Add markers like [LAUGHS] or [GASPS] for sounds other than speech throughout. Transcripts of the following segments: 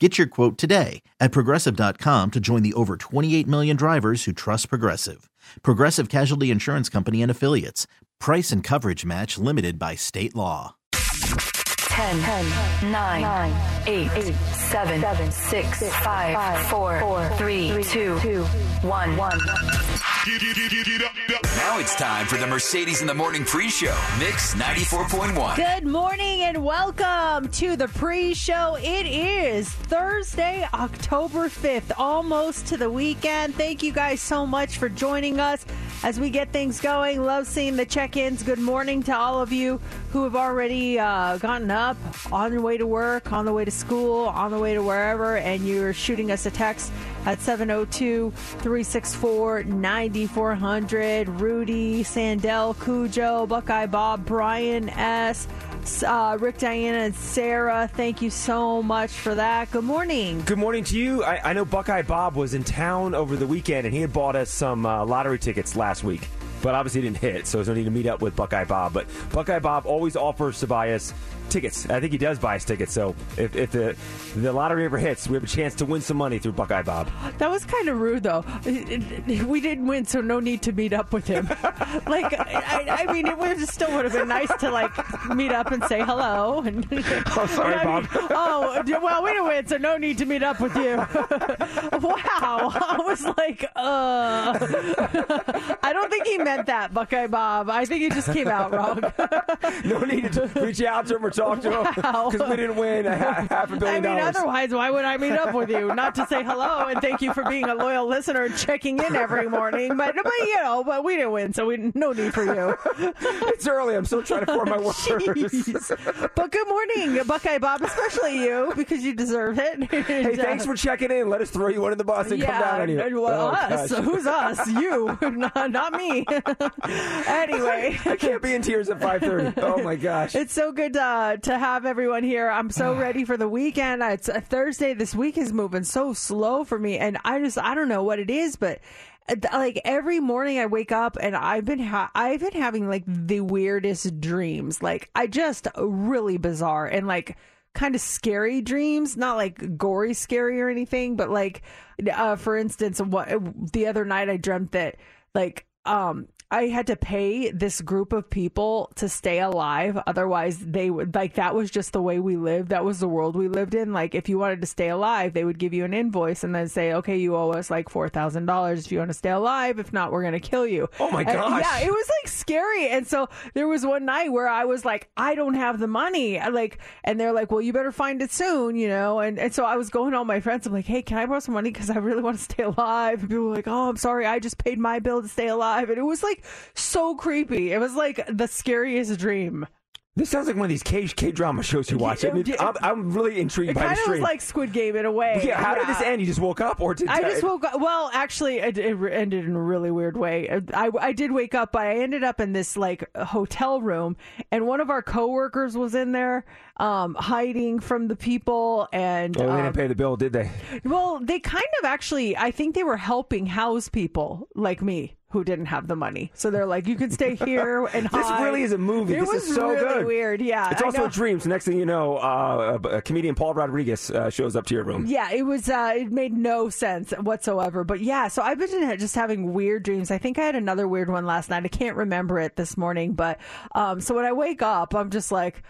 Get your quote today at progressive.com to join the over 28 million drivers who trust Progressive. Progressive Casualty Insurance Company and Affiliates. Price and coverage match limited by state law. 10, 10 9, 9 8, 8 7, 7 6, 5 4, 4 3 2 1 1 Now it's time for the Mercedes in the Morning pre-show. Mix 94.1. Good morning and welcome to the pre show. It is Thursday, October 5th, almost to the weekend. Thank you guys so much for joining us as we get things going. Love seeing the check ins. Good morning to all of you who have already uh, gotten up on your way to work, on the way to school, on the way to wherever, and you're shooting us a text at 702 364 9400. Rudy, Sandell, Cujo, Buckeye Bob, Brian S., uh, Rick, Diana, and Sarah. Thank you so much for that. Good morning. Good morning to you. I, I know Buckeye Bob was in town over the weekend, and he had bought us some uh, lottery tickets last week. But obviously didn't hit, so there's no need to meet up with Buckeye Bob. But Buckeye Bob always offers to buy us tickets. I think he does buy us tickets. So if, if the the lottery ever hits, we have a chance to win some money through Buckeye Bob. That was kind of rude, though. We didn't win, so no need to meet up with him. [LAUGHS] like, I, I mean, it would still would have been nice to like meet up and say hello. And [LAUGHS] Oh, sorry, I mean, Bob. oh, well, we didn't win, so no need to meet up with you. [LAUGHS] wow, I was like, uh, I don't think he meant that, Buckeye Bob. I think he just came out wrong. [LAUGHS] No need to reach out to him or talk to him [LAUGHS] Wow. because we didn't win a ha- half a I billion mean, dollars. otherwise, why would I meet up with you? Not to say hello and thank you for being a loyal listener and checking in every morning. But, but you know, but we didn't win, so we no need for you. [LAUGHS] It's early. I'm still trying to form my words. Jeez. But good morning, Buckeye Bob, especially you because you deserve it. Hey, thanks for checking in. Let us throw you one under the bus and yeah, come down on you. and, well, Oh, us. gosh. Who's us? You, not, not me. [LAUGHS] anyway. I can't be in tears at 5:30. Oh my gosh. It's so good uh, to have everyone here. I'm so [SIGHS] ready for the weekend. It's a Thursday. This week is moving so slow for me, and I just I don't know what it is, but uh, like every morning I wake up and I've been ha- I've been having like the weirdest dreams. Like I just really bizarre and like kind of scary dreams, not like gory scary or anything, but like uh, for instance, what the other night I dreamt that like um I had to pay this group of people to stay alive. Otherwise, they would like that was just the way we lived. That was the world we lived in. Like, if you wanted to stay alive, they would give you an invoice and then say, "Okay, you owe us like four thousand dollars if you want to stay alive. If not, we're gonna kill you." Oh my And, gosh. yeah, it was like scary. And so there was one night where I was like, "I don't have the money." I, Like, and they're like, "Well, you better find it soon," you know. And and so I was going to all my friends. I'm like, "Hey, can I borrow some money because I really want to stay alive?" And people were like, "Oh, I'm sorry, I just paid my bill to stay alive." And it was like so creepy. It was like the scariest dream. This sounds like one of these K K drama shows you watch. I'm, I'm really intrigued It by kind the of was stream. like Squid Game in a way. yeah, how did this end? You just woke up, or did I just woke up. Well, actually, it, it ended in a really weird way. I, I did wake up, but I ended up in this like hotel room, and one of our coworkers was in there, um, hiding from the people. And Oh, they um, didn't pay the bill, did they? well, they kind of actually, I think they were helping house people like me who didn't have the money. So they're like, you can stay here [LAUGHS] and This hide. really is a movie. It This was is so really good. weird. Yeah, It's I also know. a dream. So next thing you know, uh, a, a comedian Paul Rodriguez uh, shows up to your room. Yeah, it was. Uh, it made no sense whatsoever. But yeah, so I've been just having weird dreams. I think I had another weird one last night. I can't remember it this morning. But um, so when I wake up, I'm just like.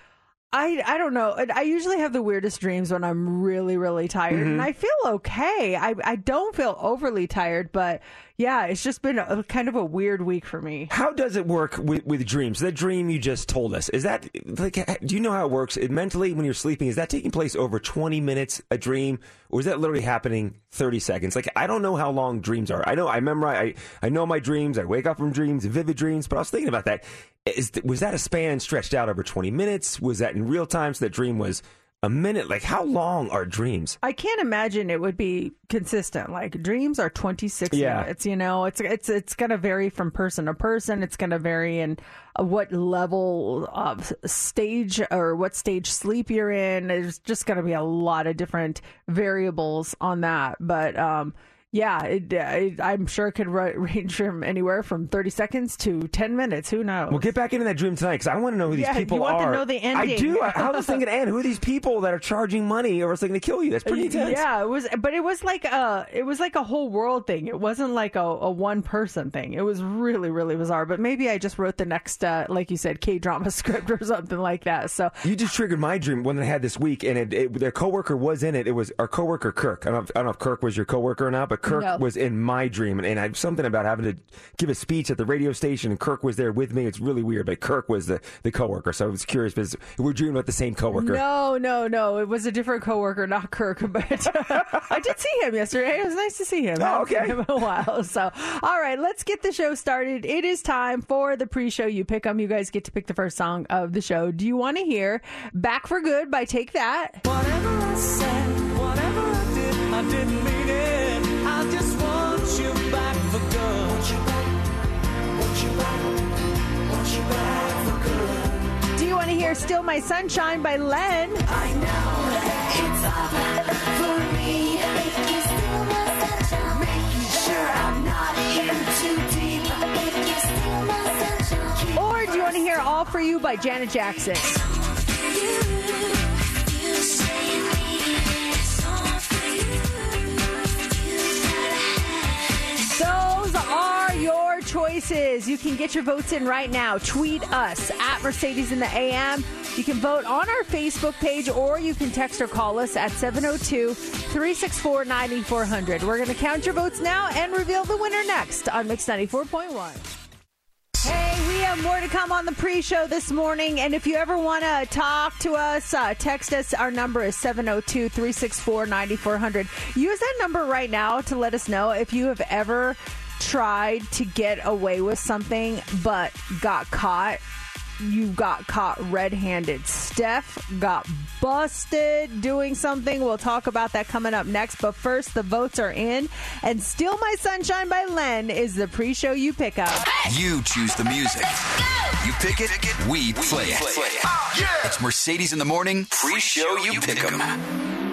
I I don't know. I usually have the weirdest dreams when I'm really really tired, Mm-hmm. and I feel okay. I I don't feel overly tired, but yeah, it's just been a, kind of a weird week for me. How does it work with, with dreams? That dream you just told us is that like? Do you know how it works? It, mentally, when you're sleeping, is that taking place over 20 minutes a dream, or is that literally happening 30 seconds? Like I don't know how long dreams are. I know I memorize. I I know my dreams. I wake up from dreams, vivid dreams. But I was thinking about that. Is was that a span stretched out over 20 minutes? Was that in real time? So that dream was a minute. Like how long are dreams? I can't imagine it would be consistent. Like dreams are 26 Yeah. minutes, you know. It's it's it's going to vary from person to person. It's going to vary in uh, what level of stage or what stage sleep you're in. There's just going to be a lot of different variables on that. But um yeah, it, it, I'm sure it could ra- [LAUGHS] range from anywhere from 30 seconds to 10 minutes. Who knows? We'll get back into that dream tonight because I want to know who these Yeah, you people want to are. know the ending. I do. How is this thing going to [LAUGHS] end? Who are these people that are charging money or something to kill you? That's pretty intense. Yeah, it was, but it was like a, it was like a whole world thing. It wasn't like a, a one person thing. It was really, really bizarre. But maybe I just wrote the next, uh, like you said, K drama [LAUGHS] script or something like that. So You just triggered my dream one that I had this week, and it, it, their coworker was in it. It was our coworker Kirk. I don't, know if, I don't know if Kirk was your coworker or not, but Kirk No. was in my dream, and, and I had something about having to give a speech at the radio station, and Kirk was there with me. It's really weird, but Kirk was the, the coworker, so I was curious because we're dreaming about the same coworker. no, no, no, it was a different coworker, not Kirk. [LAUGHS] But uh, I did see him yesterday. It was nice to see him. I Oh, haven't seen okay. him in a while. So, all right, let's get the show started. It is time for the pre-show. You pick them. You guys get to pick the first song of the show. Do you want to hear "Back for Good" by Take That? Whatever I said, whatever I did, I didn't mean it. Too deep. Making still my sunshine. Or do you want to hear All For You by Janet Jackson? Those are your choices. You can get your votes in right now. Tweet us at Mercedes in the AM. You can vote on our Facebook page or you can text or call us at 702 364 9400. We're going to count your votes now and reveal the winner next on Mix 94.1. Hey, we have more to come on the pre-show this morning, and if you ever want to talk to us, uh, text us. Our number is 702-364-9400. Use that number right now to let us know if you have ever tried to get away with something but got caught. You got caught red-handed. Steph got busted doing something. We'll talk about that coming up next. But first, the votes are in, and "Steal My Sunshine" by Len is the pre-show you pick up. You choose the music. You pick it, we play it. Oh, it's Mercedes in the morning. Pre-show you pick pick 'em.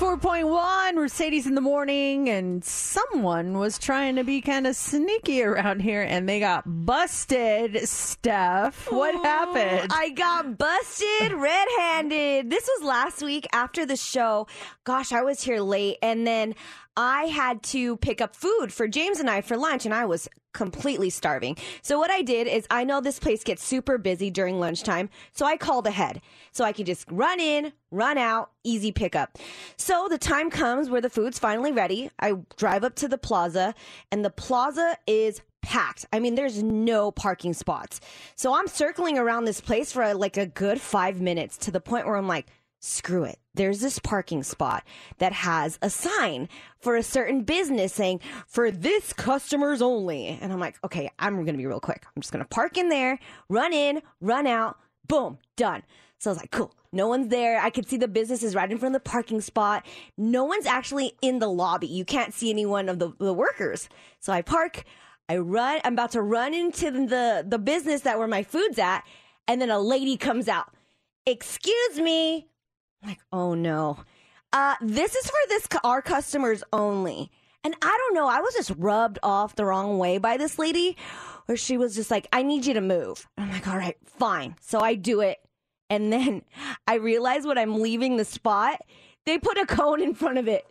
94.1, Mercedes in the morning, and someone was trying to be kind of sneaky around here and they got busted, Steph. What happened? I got busted red handed. This was last week after the show. Gosh, I was here late and then I had to pick up food for James and I for lunch and I was completely starving. So what I did is I know this place gets super busy during lunchtime, so I called ahead. So I could just run in, run out, easy pickup. So the time comes where the food's finally ready. I drive up to the plaza and the plaza is packed. I mean, there's no parking spots. So I'm circling around this place for like a good five minutes to the point where I'm like, screw it. There's this parking spot that has a sign for a certain business saying, for this customers only. And I'm like, okay, I'm going to be real quick. I'm just going to park in there, run in, run out, boom, done. So I was like, cool. No one's there. I could see the business is right in front of the parking spot. No one's actually in the lobby. You can't see anyone of the, the workers. So I park, I run, I'm about to run into the, the business that where my food's at. And then a lady comes out. Excuse me. Like, oh no. Uh, this is for this our customers only. And I don't know, I was just rubbed off the wrong way by this lady where she was just like, I need you to move. And I'm like, all right, fine. So I do it. And then I realize when I'm leaving the spot, they put a cone in front of it.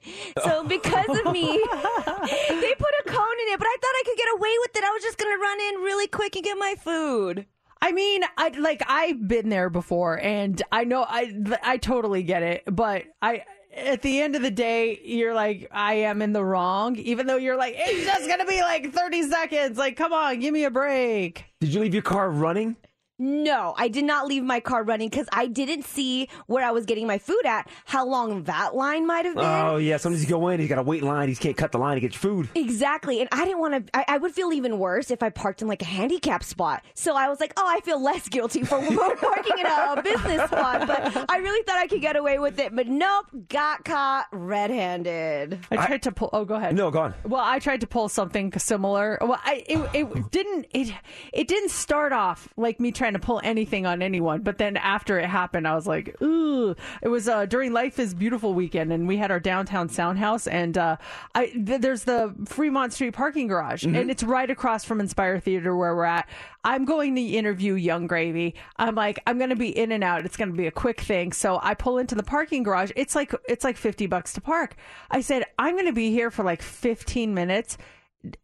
So [LAUGHS] because of me, [LAUGHS] they put a cone in it. But I thought I could get away with it. I was just gonna run in really quick and get my food. I mean, I like I've been there before, and I know I I totally get it, but I. At the end of the day, you're like, I am in the wrong, even though you're like, it's just gonna be like 30 seconds. Like, come on, give me a break. Did you leave your car running? No, I did not leave my car running because I didn't see where I was getting my food at, how long that line might have been. Oh yeah, sometimes you go in, he's got to wait in line. He can't cut the line to get your food. Exactly. And I didn't want to, I, I would feel even worse if I parked in like a handicap spot. So I was like, oh, I feel less guilty for [LAUGHS] parking in a business spot. But I really thought I could get away with it. But nope, got caught red handed. I tried to pull. Oh, go ahead. No, go on. Well, I tried to pull something similar. Well, I it, it didn't it it didn't start off like me trying to pull anything on anyone, but then after it happened, I was like, ooh. It was uh, during Life is Beautiful weekend, and we had our downtown sound house, and uh, I th- there's the Fremont Street parking garage, and it's right across from Inspire Theater where we're at. I'm going to interview Yung Gravy. I'm like, I'm going to be in and out. It's going to be a quick thing. So I pull into the parking garage. It's like it's like 50 bucks to park. I said, I'm going to be here for like 15 minutes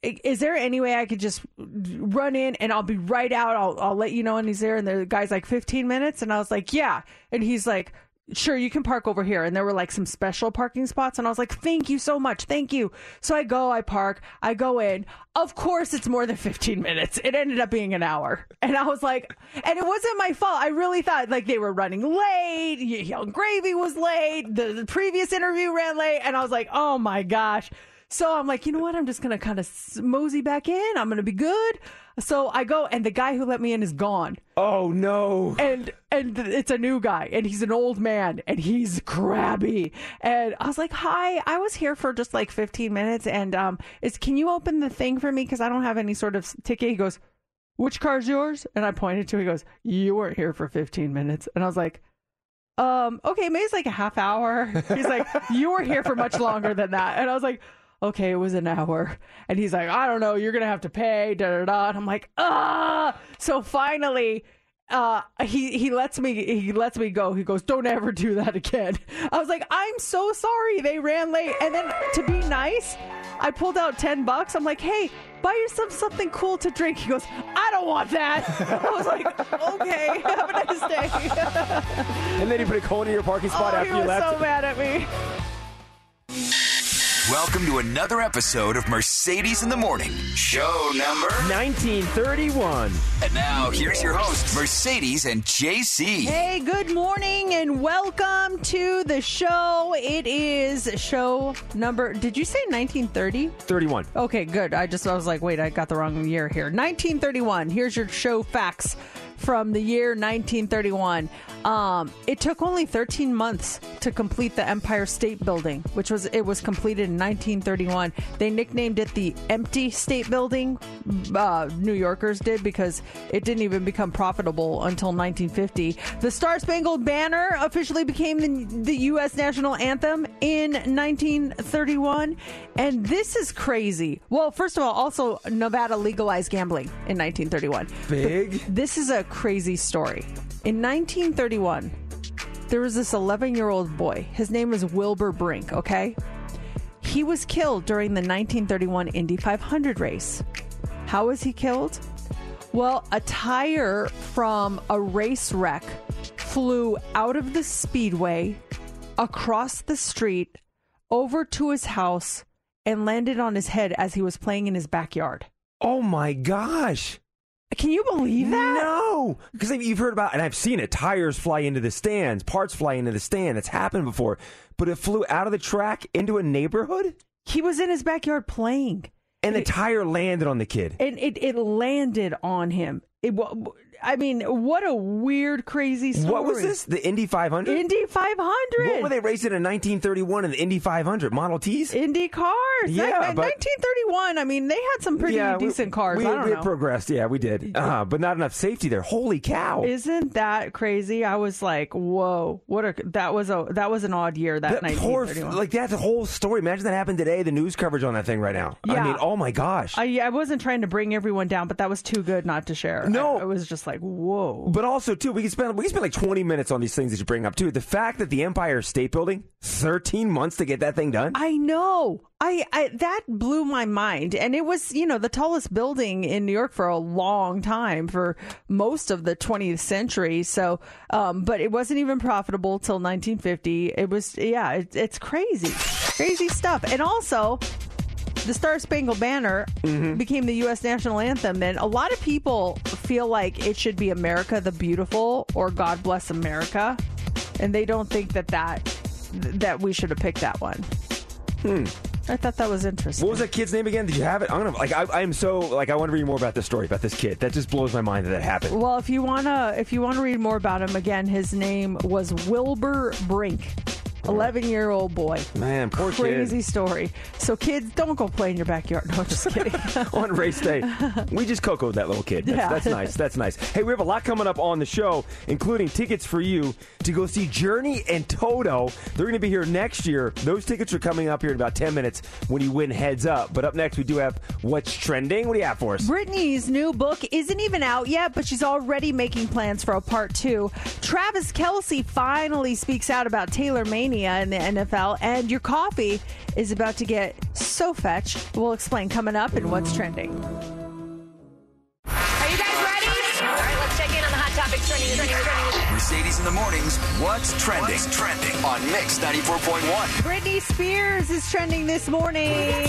is there any way I could just run in and I'll be right out? I'll, I'll let you know when he's there. And the guy's like 15 minutes. And I was like, yeah. And he's like, sure, you can park over here. And there were like some special parking spots. And I was like, thank you so much. Thank you. So I go, I park, I go in. Of course, it's more than 15 minutes. It ended up being an hour. And I was like, and it wasn't my fault. I really thought like they were running late. Yung Gravy was late. The, the previous interview ran late. And I was like, oh my gosh. So I'm like, you know what? I'm just going to kind of mosey back in. I'm going to be good. So I go, and the guy who let me in is gone. Oh no! And and it's a new guy, and he's an old man, and he's crabby. And I was like, "Hi, I was here for just like 15 minutes, and um, is can you open the thing for me because I don't have any sort of ticket?" He goes, "Which car's yours?" And I pointed to. He goes, "You weren't here for 15 minutes," and I was like. Um, okay, maybe it's like a half hour. [LAUGHS] He's like, you were here for much longer than that. And I was like, okay, it was an hour. And he's like, I don't know, you're going to have to pay, da da da. And I'm like, ah. So finally, uh, he, he lets me, he lets me go. He goes, don't ever do that again. [LAUGHS] I was like, I'm so sorry. They ran late. And then to be nice, I pulled out 10 bucks. I'm like, hey, buy yourself something cool to drink. He goes, I don't want that. [LAUGHS] I was like, okay, [LAUGHS] have a nice day. And then he put a cone in your parking spot oh, after he you was left. so mad at me. Welcome to another episode of Mercedes in the Morning, show number. 1931. And now, here's your hosts, Mercedes and JC. Hey, good morning and welcome to the show. It is show number. Did you say 1930? 31. Okay, good. I just I was like, wait, I got the wrong year here. 1931. Here's your show facts from the year 1931. Um, it took only 13 months to complete the Empire State Building, which was it was completed in 1931. They nicknamed it the Empty State Building. Uh, New Yorkers did because it didn't even become profitable until 1950. The Star Spangled Banner officially became the, the U.S. national anthem in 1931, and this is crazy. Well, first of all, also Nevada legalized gambling in 1931. Big. This is a crazy story. In 1931, there was this 11 year old boy. His name was Wilbur Brink, okay? He was killed during the 1931 Indy 500 race. How was he killed? Well, a tire from a race wreck flew out of the speedway, across the street, over to his house, and landed on his head as he was playing in his backyard. Oh my gosh. Can you believe that? No, because you've heard about, and I've seen it. Tires fly into the stands, parts fly into the stand. It's happened before, but it flew out of the track into a neighborhood, He was in his backyard playing. and the tire landed on the kid. and it, it landed on him. It, I mean, what a weird, crazy story. What was this? The Indy 500? Indy 500. What were they racing in 1931 in the Indy 500? Model Ts? Indy cars. Yeah, That- but- 1931. I mean, they had some pretty we- decent cars. We, I don't we know. progressed. Yeah, we did. Uh, but not enough safety there. Holy cow! Isn't that crazy? I was like, "Whoa, what a that was a that was an odd year that, that poor, like that's a whole story. Imagine that happened today. The news coverage on that thing right now. Yeah. I mean, oh my gosh. I, I wasn't trying to bring everyone down, but that was too good not to share. No. I, I was just like, whoa. But also too, we can spend we can spend like twenty minutes on these things that you bring up too. The fact that the Empire State Building, thirteen months to get that thing done. I know. I, I that blew my mind, and it was you know the tallest building in New York for a long time for most of the 20th century. So, um, but it wasn't even profitable till 1950. It was yeah, it, it's crazy, crazy stuff, and also. The Star Spangled Banner mm-hmm. became the U.S. national anthem, and a lot of people feel like it should be "America the Beautiful" or "God Bless America," and they don't think that that that we should have picked that one. Hmm. I thought that was interesting. What was that kid's name again? Did you have it? I'm gonna like I, I am so like I want to read more about this story about this kid. That just blows my mind that that happened. Well, if you wanna if you wanna read more about him, again, his name was Wilbur Brink. 11 year old boy. Man, poor Crazy kid. story. So, kids, don't go play in your backyard. [LAUGHS] No, I'm just kidding. [LAUGHS] on race day. We just cocoed that little kid. That's, Yeah. that's nice. That's nice. Hey, we have a lot coming up on the show, including tickets for you to go see Journey and Toto. They're going to be here next year. Those tickets are coming up here in about 10 minutes when you win heads up. But up next, we do have What's Trending. What do you have for us? Britney's new book isn't even out yet, but she's already making plans for a part two. Travis Kelce finally speaks out about Taylor Mania in the NFL, and your coffee is about to get so fetch. We'll explain coming up and what's trending. Are you guys ready? All right, let's check in on the hot topics trending. trending, trending. Mercedes in the mornings. What's trending? trending on Mix 94.1. Britney Spears is trending this morning.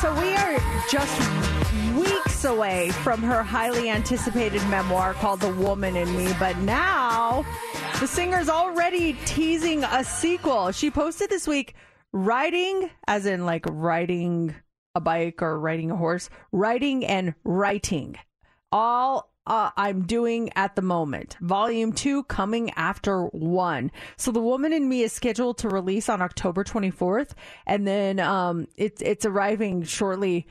So we are just weeks away from her highly anticipated memoir called The Woman in Me, but now the singer's already teasing a sequel. She posted this week riding, as in like riding a bike or riding a horse, riding and writing. All uh, I'm doing at the moment. Volume two coming after one. So the woman in me is scheduled to release on October 24th, and then um, it's it's arriving shortly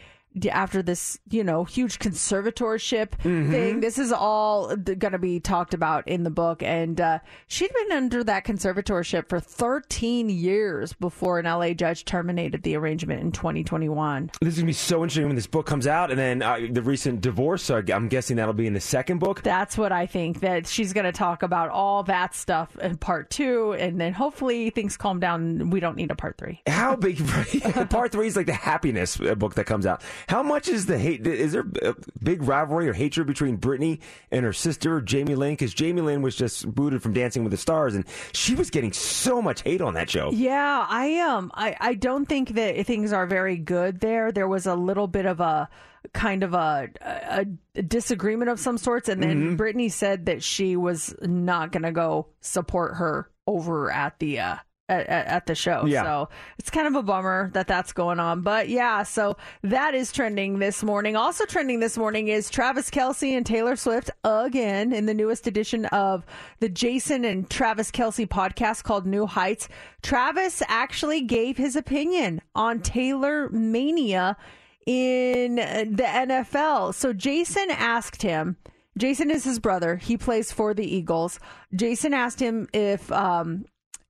after this, you know, huge conservatorship thing. This is all going to be talked about in the book, and uh, she'd been under that conservatorship for 13 years before an LA judge terminated the arrangement in 2021. This is going to be so interesting when this book comes out. And then uh, the recent divorce, uh, I'm guessing that'll be in the second book. That's what I think. That she's going to talk about all that stuff in part two, and then hopefully things calm down. We don't need a part three. How big? [LAUGHS] [LAUGHS] part three is like the happiness uh, book that comes out. How much is the hate? Is there a big rivalry or hatred between Britney and her sister Jamie Lynn? Because Jamie Lynn was just booted from Dancing with the Stars, and she was getting so much hate on that show. Yeah, I um, I I don't think that things are very good there. There was a little bit of a kind of a, a, disagreement of some sorts, and then Britney said that she was not going to go support her over at the. Uh, at, at the show. Yeah. So it's kind of a bummer that that's going on. But yeah, so that is trending this morning. Also trending this morning is Travis Kelce and Taylor Swift again in the newest edition of the Jason and Travis Kelce podcast called New Heights. Travis actually gave his opinion on Taylor Mania in the NFL. So Jason asked him, Jason is his brother. He plays for the Eagles. Jason asked him if um,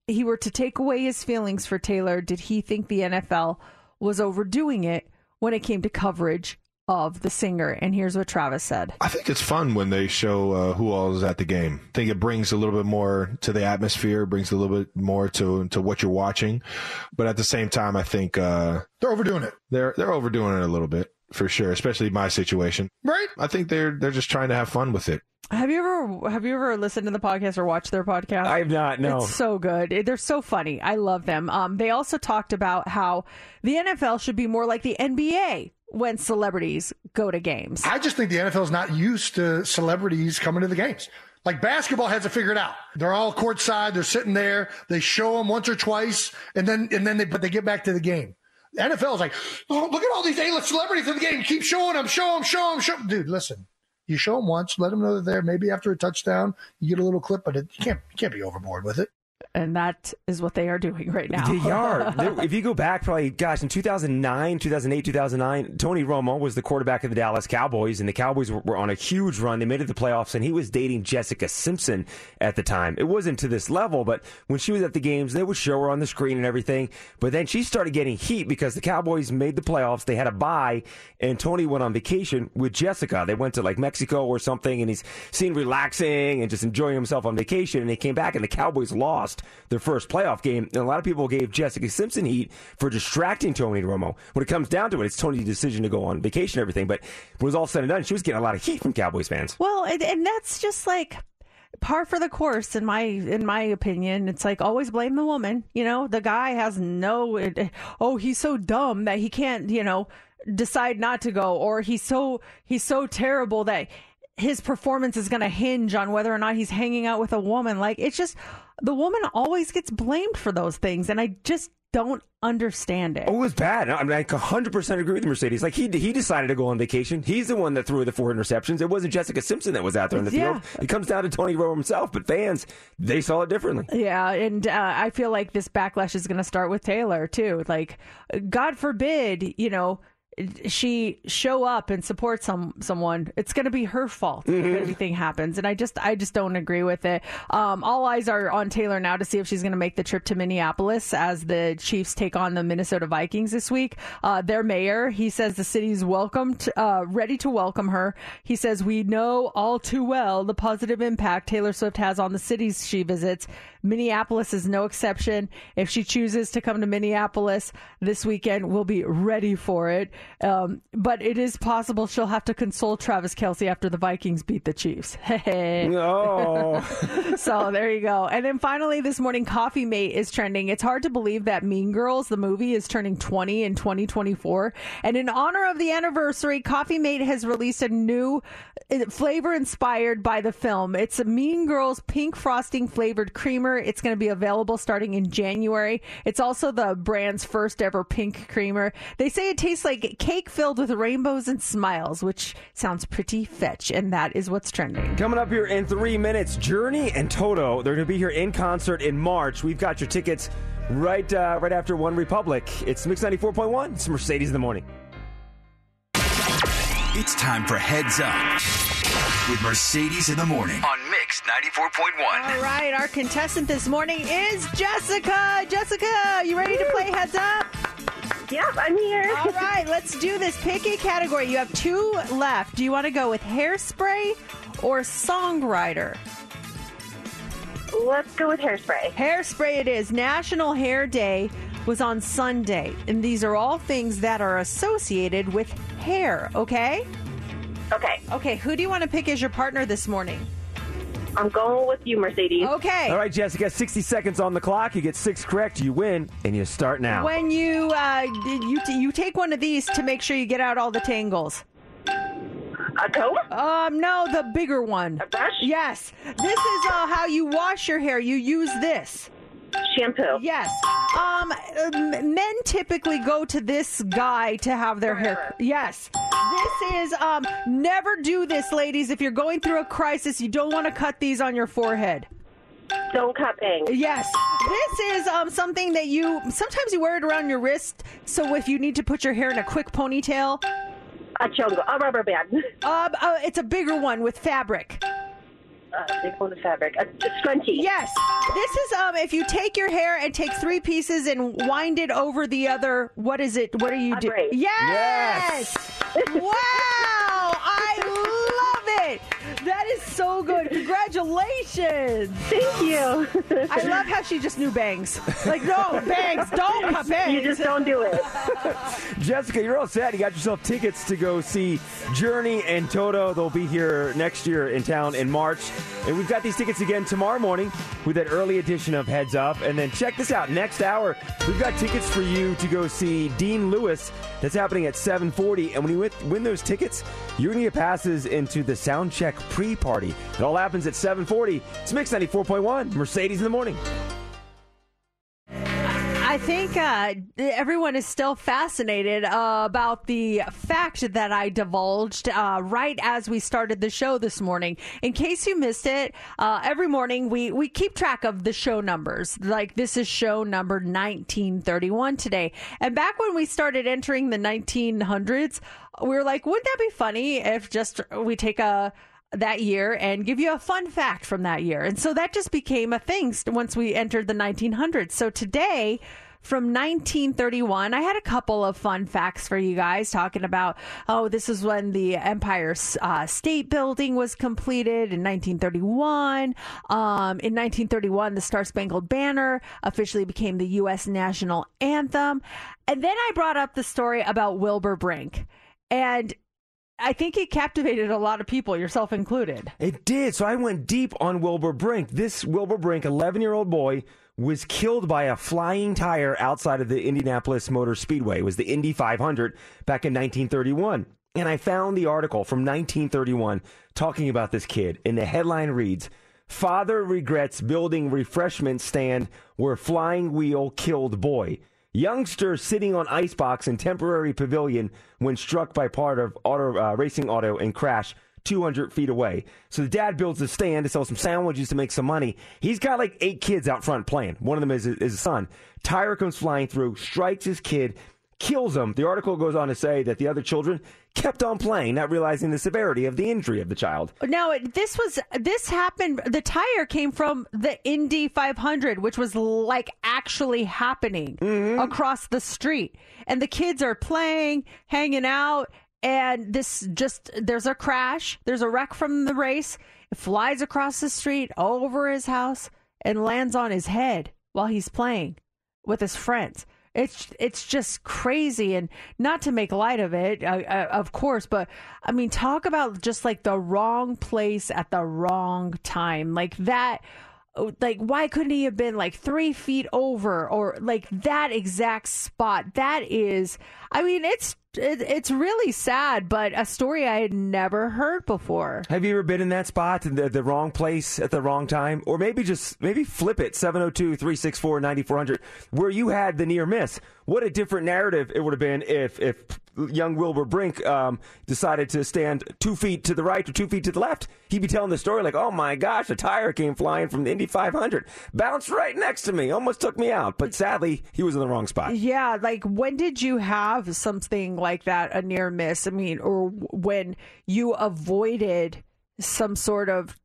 he were to take away his feelings for Taylor, did he think the NFL was overdoing it when it came to coverage of the singer? And here's what Travis said. I think it's fun when they show uh, who all is at the game. I think it brings a little bit more to the atmosphere, brings a little bit more to to what you're watching. But at the same time, I think uh, They're overdoing it. they're they're overdoing it a little bit for sure, especially my situation. Right? I think they're they're just trying to have fun with it. Have you ever have you ever listened to the podcast or watched their podcast? I have not. No. It's so good. They're so funny. I love them. Um, they also talked about how the NFL should be more like the NBA when celebrities go to games. I just think the NFL is not used to celebrities coming to the games. Like basketball has to figure it figured out. They're all courtside. They're sitting there. They show them once or twice, and then and then they but they get back to the game. The NFL is like, oh, look at all these A-list celebrities in the game. Keep showing them, show them, show them, show 'em." Dude, listen. You show them once, let them know they're there. maybe after a touchdown, you get a little clip, but it, you can't you can't be overboard with it. And that is what they are doing right now. They are. [LAUGHS] If you go back, probably, gosh, in 2009, 2008, 2009, Tony Romo was the quarterback of the Dallas Cowboys, and the Cowboys were, were on a huge run. They made it to the playoffs, and he was dating Jessica Simpson at the time. It wasn't to this level, but when she was at the games, they would show her on the screen and everything. But then she started getting heat because the Cowboys made the playoffs. They had a bye, and Tony went on vacation with Jessica. They went to like Mexico or something, and he's seen relaxing and just enjoying himself on vacation. And they came back, and the Cowboys lost their first playoff game. And a lot of people gave Jessica Simpson heat for distracting Tony Romo. When it comes down to it, it's Tony's decision to go on vacation and everything. But when it was all said and done, she was getting a lot of heat from Cowboys fans. Well, and, and that's just like par for the course in my in my opinion. It's like always blame the woman. You know, the guy has no. It, oh, he's so dumb that he can't. You know, decide not to go, or he's so he's so terrible that his performance is going to hinge on whether or not he's hanging out with a woman. Like it's just the woman always gets blamed for those things, and I just don't understand it. Oh, it was bad. I mean, I 100% agree with Mercedes. Like, he he decided to go on vacation. He's the one that threw the four interceptions. It wasn't Jessica Simpson that was out there in the Yeah. field. It comes down to Tony Romo himself, but fans, they saw it differently. Yeah, and uh, I feel like this backlash is going to start with Taylor too. Like, God forbid, you know, she show up and support some someone. It's going to be her fault if anything happens, and I just I just don't agree with it. Um, all eyes are on Taylor now to see if she's going to make the trip to Minneapolis as the Chiefs take on the Minnesota Vikings this week. Uh, their mayor he says the city's welcomed, uh, ready to welcome her. He says we know all too well the positive impact Taylor Swift has on the cities she visits. Minneapolis is no exception. If she chooses to come to Minneapolis this weekend, we'll be ready for it. Um, but it is possible she'll have to console Travis Kelce after the Vikings beat the Chiefs. [LAUGHS] Oh. [LAUGHS] so there you go. And then finally, this morning, Coffee Mate is trending. It's hard to believe that Mean Girls, the movie, is turning 20 in 2024. And in honor of the anniversary, Coffee Mate has released a new uh, flavor inspired by the film. It's a Mean Girls pink frosting flavored creamer. It's going to be available starting in January. It's also the brand's first ever pink creamer. They say it tastes like cake filled with rainbows and smiles, which sounds pretty fetch. And that is what's trending. Coming up here in three minutes, Journey and Toto. They're going to be here in concert in March. We've got your tickets right uh, right after One Republic. It's Mix 94.1. It's Mercedes in the morning. It's time for Heads Up with Mercedes in the morning on Mix 94.1. All right, our contestant this morning is Jessica. Jessica, you ready to play Heads Up? Yep, I'm here. All right, let's do this. Pick a category. You have two left. Do you want to go with hairspray or songwriter? Let's go with hairspray. Hairspray it is. National Hair Day was on Sunday, and these are all things that are associated with hair, okay? Okay. Okay, who do you want to pick as your partner this morning? I'm going with you, Mercedes. Okay. All right, Jessica, 60 seconds on the clock. You get six correct, you win, and you start now. When you uh, you you take one of these to make sure you get out all the tangles. A comb? Um, no, the bigger one. A brush? Yes. This is uh, how you wash your hair. You use this. Shampoo. Yes. Um, men typically go to this guy to have their hair. Yes. This is um. Never do this, ladies. If you're going through a crisis, you don't want to cut these on your forehead. Don't cut bangs. Yes. This is um something that you sometimes you wear it around your wrist. So if you need to put your hair in a quick ponytail, A chongo. A rubber band. um, [LAUGHS] uh, it's a bigger one with fabric. Uh, they call the fabric. A, a scrunchie. Yes. This is um if you take your hair and take three pieces and wind it over the other what is it? What are you A doing? braid. Yes. wow! I love it. That is so good. Congratulations. Thank you. I love how she just knew bangs. Like no bangs, don't [LAUGHS] cut bangs. you just don't do it. [LAUGHS] Jessica, you're all set. You got yourself tickets to go see Journey and Toto. They'll be here next year in town in March. And we've got these tickets again tomorrow morning with that early edition of Heads Up. And then check this out. Next hour, we've got tickets for you to go see Dean Lewis. That's happening at 740. And when you win- win those tickets, you're going to get passes into the Soundcheck pre-party. It all happens at 740. It's Mix 94.1, Mercedes in the morning. I think uh, everyone is still fascinated uh, about the fact that I divulged uh, right as we started the show this morning. In case you missed it, uh, every morning we, we keep track of the show numbers. Like this is show number 1931 today. And back when we started entering the 1900s, we were like, wouldn't that be funny if just we take a that year and give you a fun fact from that year. And so that just became a thing once we entered the 1900s. So today, from 1931, I had a couple of fun facts for you guys talking about, oh, this is when the Empire uh, State Building was completed in 1931. Um, in 1931, the Star Spangled Banner officially became the U.S. national anthem. And then I brought up the story about Wilbur Brink. And I think it captivated a lot of people, yourself included. It did. So I went deep on Wilbur Brink. This Wilbur Brink, 11 year old boy, was killed by a flying tire outside of the Indianapolis Motor Speedway. It was the Indy 500 back in 1931. And I found the article from 1931 talking about this kid. And the headline reads Father regrets building refreshment stand where flying wheel killed boy. Youngster sitting on icebox in temporary pavilion when struck by part of auto uh, racing auto and crash 200 feet away. So the dad builds a stand to sell some sandwiches to make some money. He's got like eight kids out front playing. One of them is, is his son. Tire comes flying through, strikes his kid, kills him. The article goes on to say that the other children kept on playing, not realizing the severity of the injury of the child. Now, this was this happened. The tire came from the Indy 500, which was like actually happening Mm-hmm. across the street, and the kids are playing, hanging out, and this just there's a crash. There's a wreck from the race. It flies across the street over his house and lands on his head while he's playing with his friends. It's it's just crazy, and not to make light of it, uh, uh, of course, but I mean, talk about just like the wrong place at the wrong time, like that. Like, why couldn't he have been like three feet over, or like that exact spot? That is, I mean, it's it, it's really sad, but a story I had never heard before. Have you ever been in that spot in the, the wrong place at the wrong time? Or maybe just maybe flip it 702 364 9400 where you had the near miss. What a different narrative it would have been if if young Wilbur Brink um, decided to stand two feet to the right or two feet to the left. He'd be telling the story like, oh my gosh, a tire came flying from the Indy 500, bounced right next to me, almost took me out. But sadly, he was in the wrong spot. Yeah, like when did you have something like that, a near miss? I mean, or when you avoided some sort of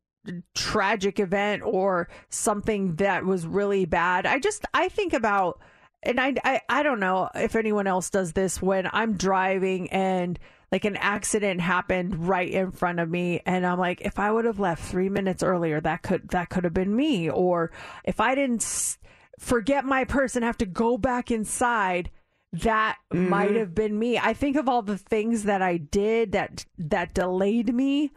tragic event or something that was really bad. I just I think about and I, I I don't know if anyone else does this when I'm driving and like an accident happened right in front of me and I'm like if I would have left 3 minutes earlier that could that could have been me. Or if I didn't forget my purse and have to go back inside that might mm-hmm. have been me. I think of all the things that I did that that delayed me.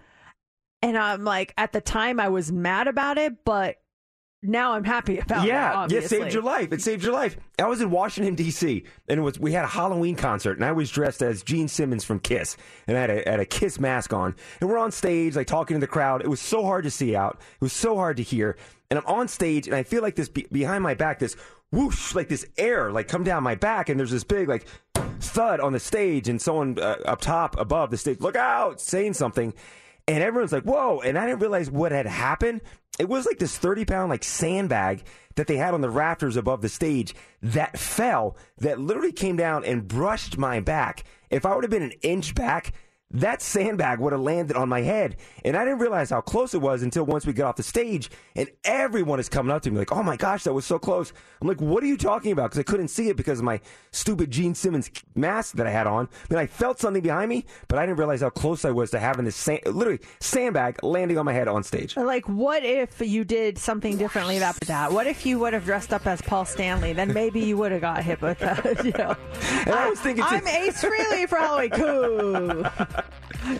And I'm like at the time I was mad about it but now I'm happy about it. yeah, it obviously. saved your life. It saved your life. I was in Washington D.C. and it was we had a Halloween concert, and I was dressed as Gene Simmons from Kiss, and I had a, had a Kiss mask on, and we're on stage like talking to the crowd. It was so hard to see out. It was so hard to hear, and I'm on stage, and I feel like this be- behind my back, this whoosh, like this air, like come down my back, and there's this big like thud on the stage, and someone uh, up top above the stage, look out, saying something. And everyone's like, whoa. And I didn't realize what had happened. It was like this 30 pound like sandbag that they had on the rafters above the stage that fell, that literally came down and brushed my back. If I would have been an inch back, that sandbag would have landed on my head. And I didn't realize how close it was until once we got off the stage and everyone is coming up to me like, oh my gosh, that was so close. I'm like, what are you talking about? Because I couldn't see it because of my stupid Gene Simmons mask that I had on. I mean, I felt something behind me, but I didn't realize how close I was to having this sand, literally sandbag landing on my head on stage. Like, what if you did something differently about that? What if you would have dressed up as Paul Stanley? Then maybe you would have got hit with that. [LAUGHS] You know, And I was thinking, I'm Ace Frehley for Halloween. [LAUGHS] Cool.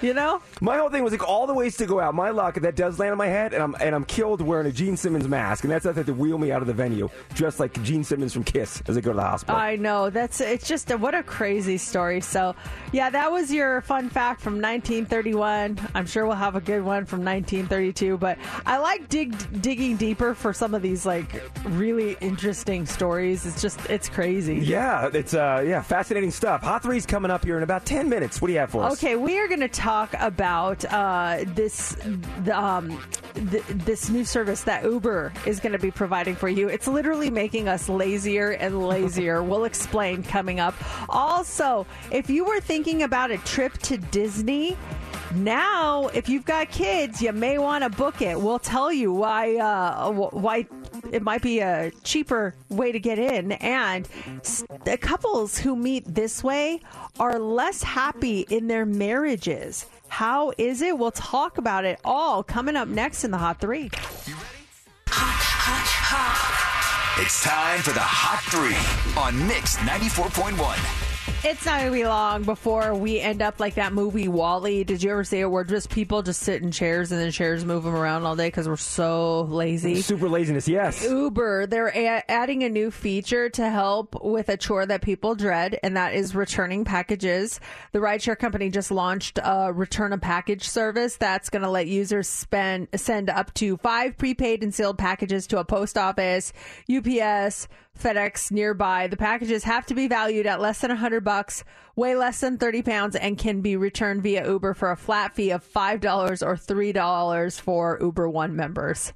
You know? My whole thing was like all the ways to go out. My luck that does land on my head, and I'm and I'm killed wearing a Gene Simmons mask, and that's enough to wheel me out of the venue dressed like Gene Simmons from Kiss as I go to the hospital. I know. That's it's just a, what a crazy story. So, yeah, that was your fun fact from 1931. I'm sure we'll have a good one from 1932, but I like dig, digging deeper for some of these like really interesting stories. It's just it's crazy. yeah, it's uh yeah fascinating stuff. Hot three's coming up here in about ten minutes. What do you have for us? Okay, we are going to talk about uh, this the, um, th- this new service that Uber is going to be providing for you. It's literally making us lazier and lazier. [LAUGHS] we'll explain coming up. Also, if you were thinking about a trip to Disney. Now, if you've got kids, you may want to book it. We'll tell you why uh, why it might be a cheaper way to get in. And the couples who meet this way are less happy in their marriages. How is it? We'll talk about it all coming up next in the Hot Three. It's time for the Hot Three on Mix 94.1. It's not going to be long before we end up like that movie WALL-E. Did you ever see it where just people just sit in chairs and then chairs move them around all day because we're so lazy? Super laziness, yes. Uber, they're a- adding a new feature to help with a chore that people dread, and that is returning packages. The rideshare company just launched a return a package service that's going to let users spend send up to five prepaid and sealed packages to a post office, UPS, FedEx nearby. The packages have to be valued at less than a 100 bucks, weigh less than 30 pounds, and can be returned via Uber for a flat fee of $5 or $3 for Uber One members.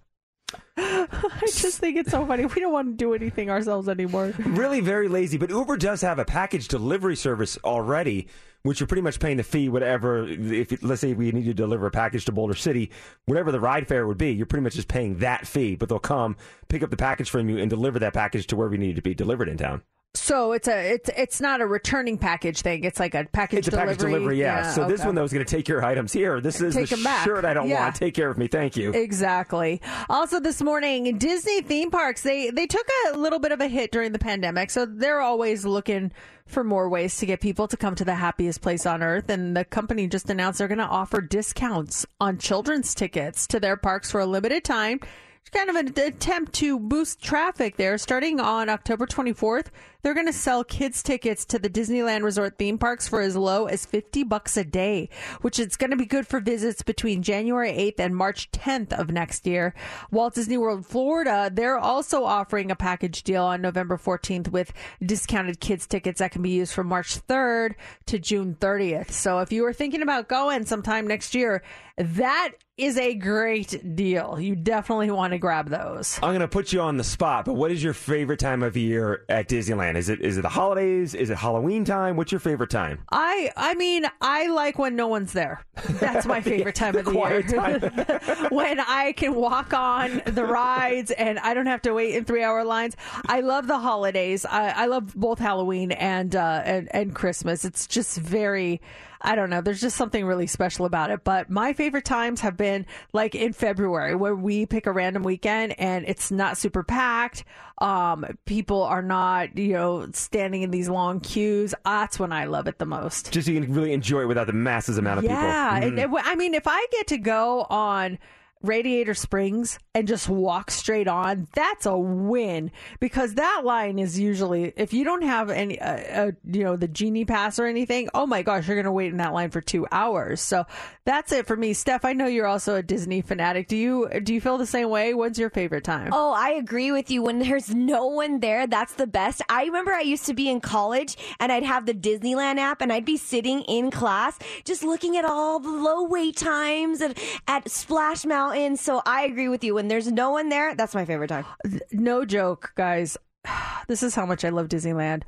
[GASPS] I just think it's so funny. We don't want to do anything ourselves anymore. [LAUGHS] really very lazy. But Uber does have a package delivery service already, which you're pretty much paying the fee, whatever. If let's say we need to deliver a package to Boulder City, whatever the ride fare would be, you're pretty much just paying that fee. But they'll come pick up the package from you and deliver that package to wherever you need to be delivered in town. So it's a it's it's not a returning package thing. It's like a package It's a delivery. package delivery, yeah. so this one though is going to take your items here. This is Take the shirt I don't Yeah. want. Take care of me, thank you. Exactly. Also, this morning, Disney theme parks they they took a little bit of a hit during the pandemic, so they're always looking for more ways to get people to come to the happiest place on earth. And the company just announced they're going to offer discounts on children's tickets to their parks for a limited time. It's kind of an attempt to boost traffic there. Starting on October 24th, they're going to sell kids tickets to the Disneyland Resort theme parks for as low as 50 bucks a day, which is going to be good for visits between January 8th and March 10th of next year. Walt Disney World Florida, they're also offering a package deal on November 14th with discounted kids tickets that can be used from March 3rd to June 30th. So if you were thinking about going sometime next year, that is a great deal. You definitely want to grab those. I'm going to put you on the spot, but what is your favorite time of year at Disneyland? Is it is it the holidays? Is it Halloween time? What's your favorite time? I I mean I like when no one's there. That's my [LAUGHS] favorite time of the year. [LAUGHS] [LAUGHS] when I can walk on the rides and I don't have to wait in three hour lines. I love the holidays. I, I love both Halloween and uh and, and Christmas. It's just very I don't know. There's just something really special about it. But my favorite times have been like in February, where we pick a random weekend and it's not super packed. Um, people are not, you know, standing in these long queues. That's when I love it the most. Just so you can really enjoy it without the masses amount of Yeah, people. and- Mhm. I mean, if I get to go on Radiator Springs and just walk straight on, that's a win because that line is usually if you don't have any, uh, uh, you know, the genie pass or anything. Oh my gosh, you're going to wait in that line for two hours. So that's it for me, Steph. I know you're also a Disney fanatic. Do you do you feel the same way? When's your favorite time? Oh, I agree with you. When there's no one there, that's the best. I remember I used to be in college and I'd have the Disneyland app and I'd be sitting in class just looking at all the low wait times at, at Splash Mountain. So I agree with you. When there's no one there, that's my favorite time. no joke, guys. [SIGHS] This is how much I love Disneyland.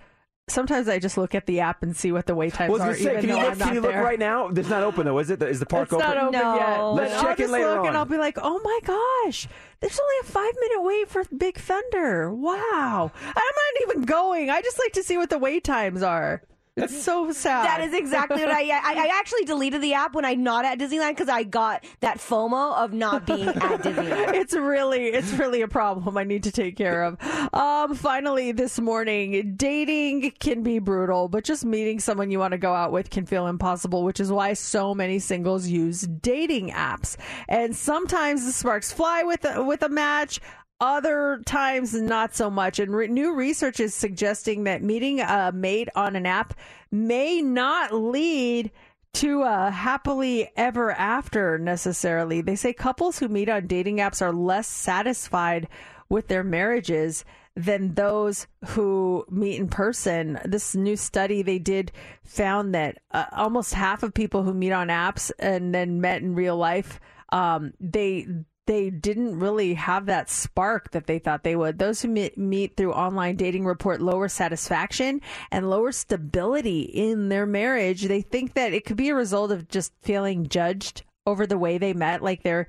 Sometimes I just look at the app and see what the wait times Well, are, say, even can you though look, I'm can not you look there. right now? It's not open though, is it? Is the park it's open? not open No. yet. Let's But I'll check in just later look on. and I'll be like, oh my gosh, there's only a five minute wait for Big Thunder. Wow. I'm not even going. I just like to see what the wait times are. It's [LAUGHS] so sad. That is exactly what I, I. I actually deleted the app when I'm not at Disneyland because I got that FOMO of not being at [LAUGHS] Disneyland. it's really it's really a problem I need to take care of. Um finally this morning, dating can be brutal, but just meeting someone you want to go out with can feel impossible, which is why so many singles use dating apps. And sometimes the sparks fly with a, with a match, other times not so much and re- new research is suggesting that meeting a mate on an app may not lead to a happily ever after necessarily they say couples who meet on dating apps are less satisfied with their marriages than those who meet in person. This new study they did found that uh, almost half of people who meet on apps and then met in real life, um, they they didn't really have that spark that they thought they would. Those who meet, meet through online dating report lower satisfaction and lower stability in their marriage. They think that it could be a result of just feeling judged over the way they met like they're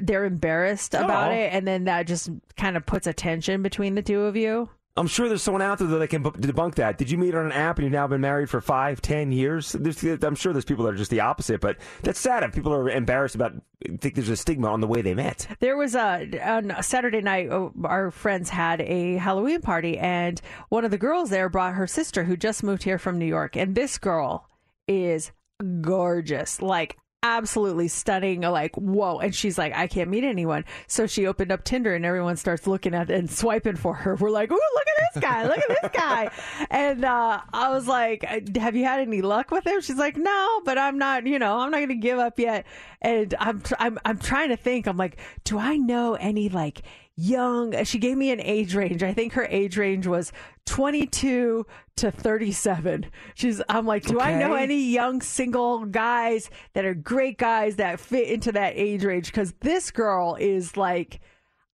they're embarrassed about Oh. it and then that just kind of puts a tension between the two of you I'm sure there's someone out there that can debunk that. Did you meet on an app and you've now been married for five, ten years? There's, I'm sure there's people that are just the opposite, but that's sad if people are embarrassed about, think there's a stigma on the way they met. There was a on Saturday night. uh, Our friends had a Halloween party, and one of the girls there brought her sister, who just moved here from New York. And this girl is gorgeous, like absolutely stunning. Like whoa! And she's like, I can't meet anyone. So she opened up Tinder, and everyone starts looking at and swiping for her. We're like, ooh, look at this guy! Look at this guy! [LAUGHS] And uh, I was like, Have you had any luck with him? She's like, No, but I'm not. You know, I'm not going to give up yet. And I'm I'm I'm trying to think. I'm like, do I know any like young? She gave me an age range. I think her age range was 22 to 37. She's. I'm like, do I know any young single guys that are great guys that fit into that age range? Because this girl is like.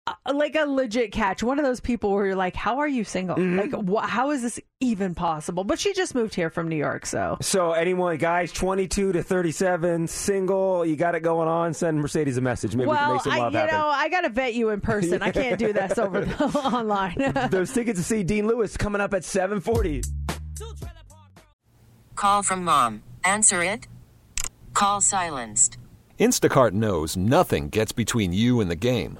Uh, Like a legit catch, one of those people where you're like, "How are you single? Like, wh- how is this even possible?" But she just moved here from New York, so So anyone, guys, 22 to 37, single, you got it going on, send Mercedes a message. Maybe we can well, make some I, you happen. know, I gotta vet you in person. I can't do this over the, [LAUGHS] online. [LAUGHS] Those tickets to see Dean Lewis coming up at 740. Call from mom. Answer it. Call silenced. Instacart knows nothing gets between you and the game.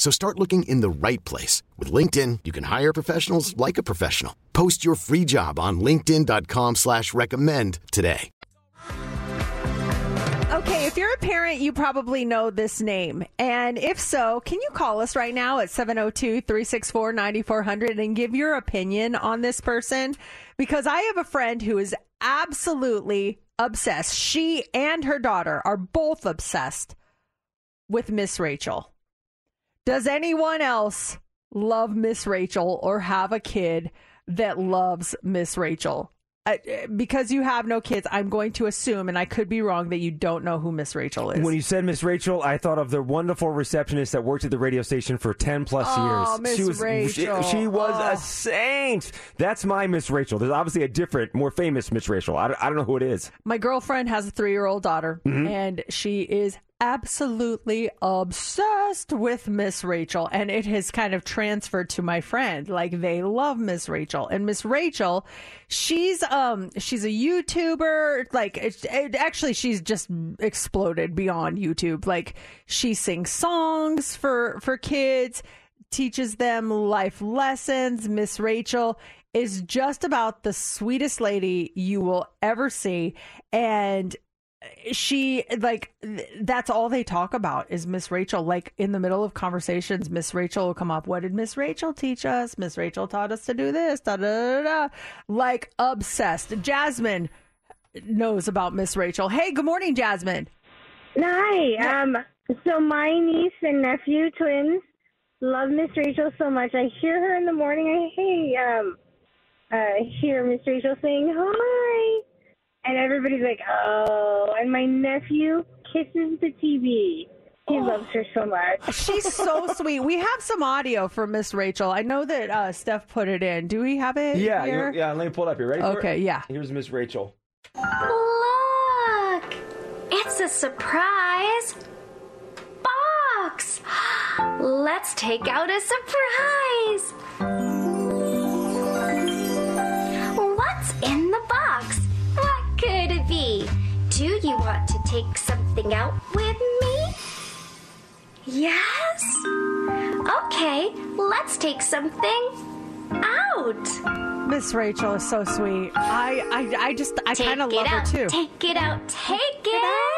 So start looking in the right place. With LinkedIn, you can hire professionals like a professional. Post your free job on linkedin.com slash recommend today. Okay, if you're a parent, you probably know this name. And if so, can you call us right now at 702 364 9400 and give your opinion on this person? Because I have a friend who is absolutely obsessed. She and her daughter are both obsessed with Miss Rachel. Does anyone else love Miss Rachel or have a kid that loves Miss Rachel? Uh, because you have no kids, I'm going to assume, and I could be wrong, that you don't know who Miss Rachel is. When you said Miss Rachel, I thought of the wonderful receptionist that worked at the radio station for 10 plus Oh, years. Miss she was, Rachel. She, she was Oh. a saint. That's my Miss Rachel. There's obviously a different, more famous Miss Rachel. I don't, I don't know who it is. My girlfriend has a three year old daughter, Mhm. and she is absolutely obsessed with Miss Rachel, and it has kind of transferred to my friend. Like they love Miss Rachel, and Miss Rachel, she's um she's a YouTuber. Like it, it, actually, she's just exploded beyond YouTube. Like she sings songs for for kids, teaches them life lessons. Miss Rachel is just about the sweetest lady you will ever see, and she like th- that's all they talk about is Miss Rachel. Like in the middle of conversations, Miss Rachel will come up. What did Miss Rachel teach us? Miss Rachel taught us to do this. Da da da. Like obsessed. Jasmine knows about Miss Rachel. Hey, good morning, Jasmine. Hi. Um. So my niece and nephew, twins, love Miss Rachel so much. I hear her in the morning. I hey um, uh, hear Miss Rachel saying hi, and everybody's like, oh. And my nephew kisses the TV. He loves her so much. [LAUGHS] She's so sweet. We have some audio from Miss Rachel. I know that uh, Steph put it in. Do we have it? Yeah, here? yeah. Let me pull it up here. Ready? for it? Okay, yeah. Here's Miss Rachel. Look! It's a surprise box! [GASPS] Let's take out a surprise! Do you want to take something out with me? Yes? Okay, let's take something out. Miss Rachel is so sweet. I I, I just I kind of love her too. Take it out. Take it.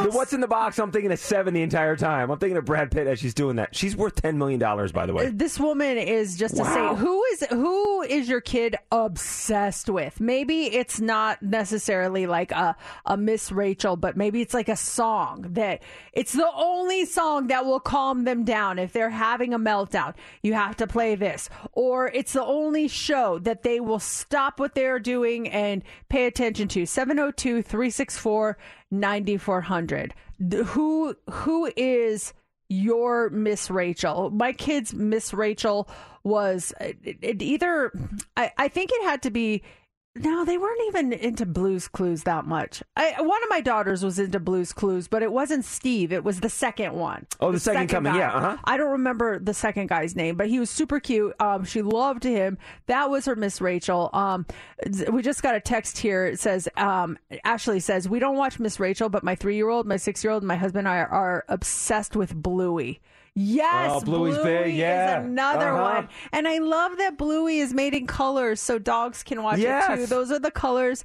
The what's in the box? I'm thinking of seven the entire time. I'm thinking of Brad Pitt as she's doing that. She's worth ten million dollars, by the way. This woman is just to Wow. say who is who is your kid obsessed with? Maybe it's not necessarily like a a Miss Rachel, but maybe it's like a song that it's the only song that will calm them down if they're having a meltdown. You have to play this, or it's the only show that they will stop what they're doing and pay attention to. 702 364 9400. Who who is your Miss Rachel. My kid's Miss Rachel was uh, it, it either I, I think it had to be no, they weren't even into Blues Clues that much. I, one of my daughters was into Blues Clues, but it wasn't Steve. It was the second one. Oh, the second coming, guy. yeah, uh-huh. I don't remember the second guy's name, but he was super cute. Um, she loved him. That was her Miss Rachel. Um, we just got a text here. It says, um, Ashley says, we don't watch Miss Rachel, but my three year old, my six year old, and my husband and I are, are obsessed with Bluey. Yes, Oh, Bluey's big, yeah. is another Uh-huh. one. And I love that Bluey is made in colors so dogs can watch it too. Those are the colors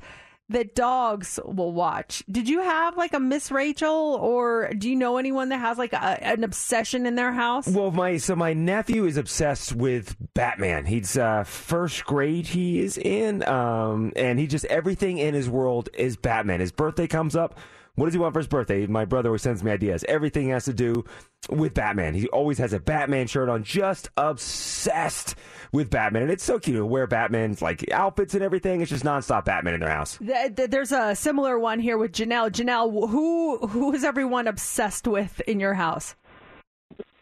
that dogs will watch. Did you have like a Miss Rachel or do you know anyone that has like a, an obsession in their house? Well, my so my nephew is obsessed with Batman. He's uh, first grade. He is in, um, and he just everything in his world is Batman. His birthday comes up. What does he want for his birthday? My brother always sends me ideas. Everything has to do with Batman. He always has a Batman shirt on. Just obsessed with Batman, and it's so cute. He'll wear Batman's like outfits and everything. It's just nonstop Batman in their house. Th- th- There's a similar one here with Janelle. Janelle, who who is everyone obsessed with in your house?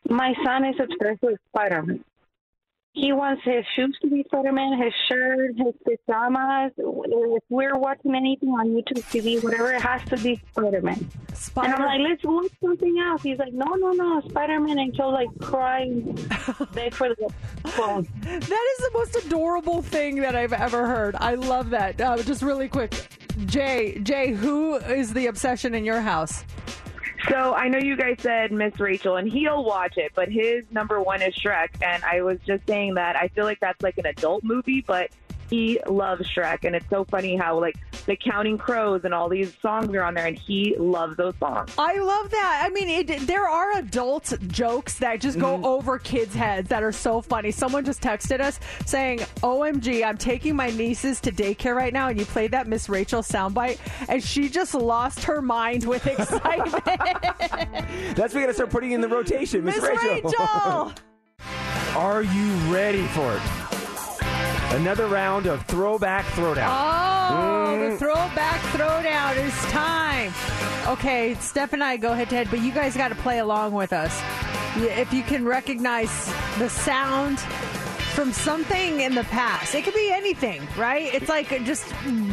My son is obsessed with Spider Man. He wants his shoes to be Spider Man, his shirt, his pajamas. If we're watching anything on YouTube TV, whatever, it has to be Spider Man. And I'm like, let's watch something else. He's like, no, no, no, Spider Man. And she'll like cry [LAUGHS] beg for the phone. That is the most adorable thing that I've ever heard. I love that. Uh, just really quick, Jay, Jay, who is the obsession in your house? So I know you guys said Miss Rachel, and he'll watch it, but his number one is Shrek. And I was just saying that I feel like that's like an adult movie, but he loves Shrek, and it's so funny how like the Counting Crows and all these songs are on there, and he loves those songs. I love that. I mean, it, there are adult jokes that just go Mm-hmm. over kids' heads that are so funny. Someone just texted us saying, "OMG, I'm taking my nieces to daycare right now," and you played that Miss Rachel soundbite, and she just lost her mind with [LAUGHS] excitement. That's what we got to start putting in the rotation, Miss Miss Rachel. [LAUGHS] Are you ready for it? Another round of throwback throwdown. Oh, Mm. the throwback throwdown is time. Okay, Steph and I go head to head, but you guys got to play along with us. If you can recognize the sound from something in the past. It could be anything, right? It's like just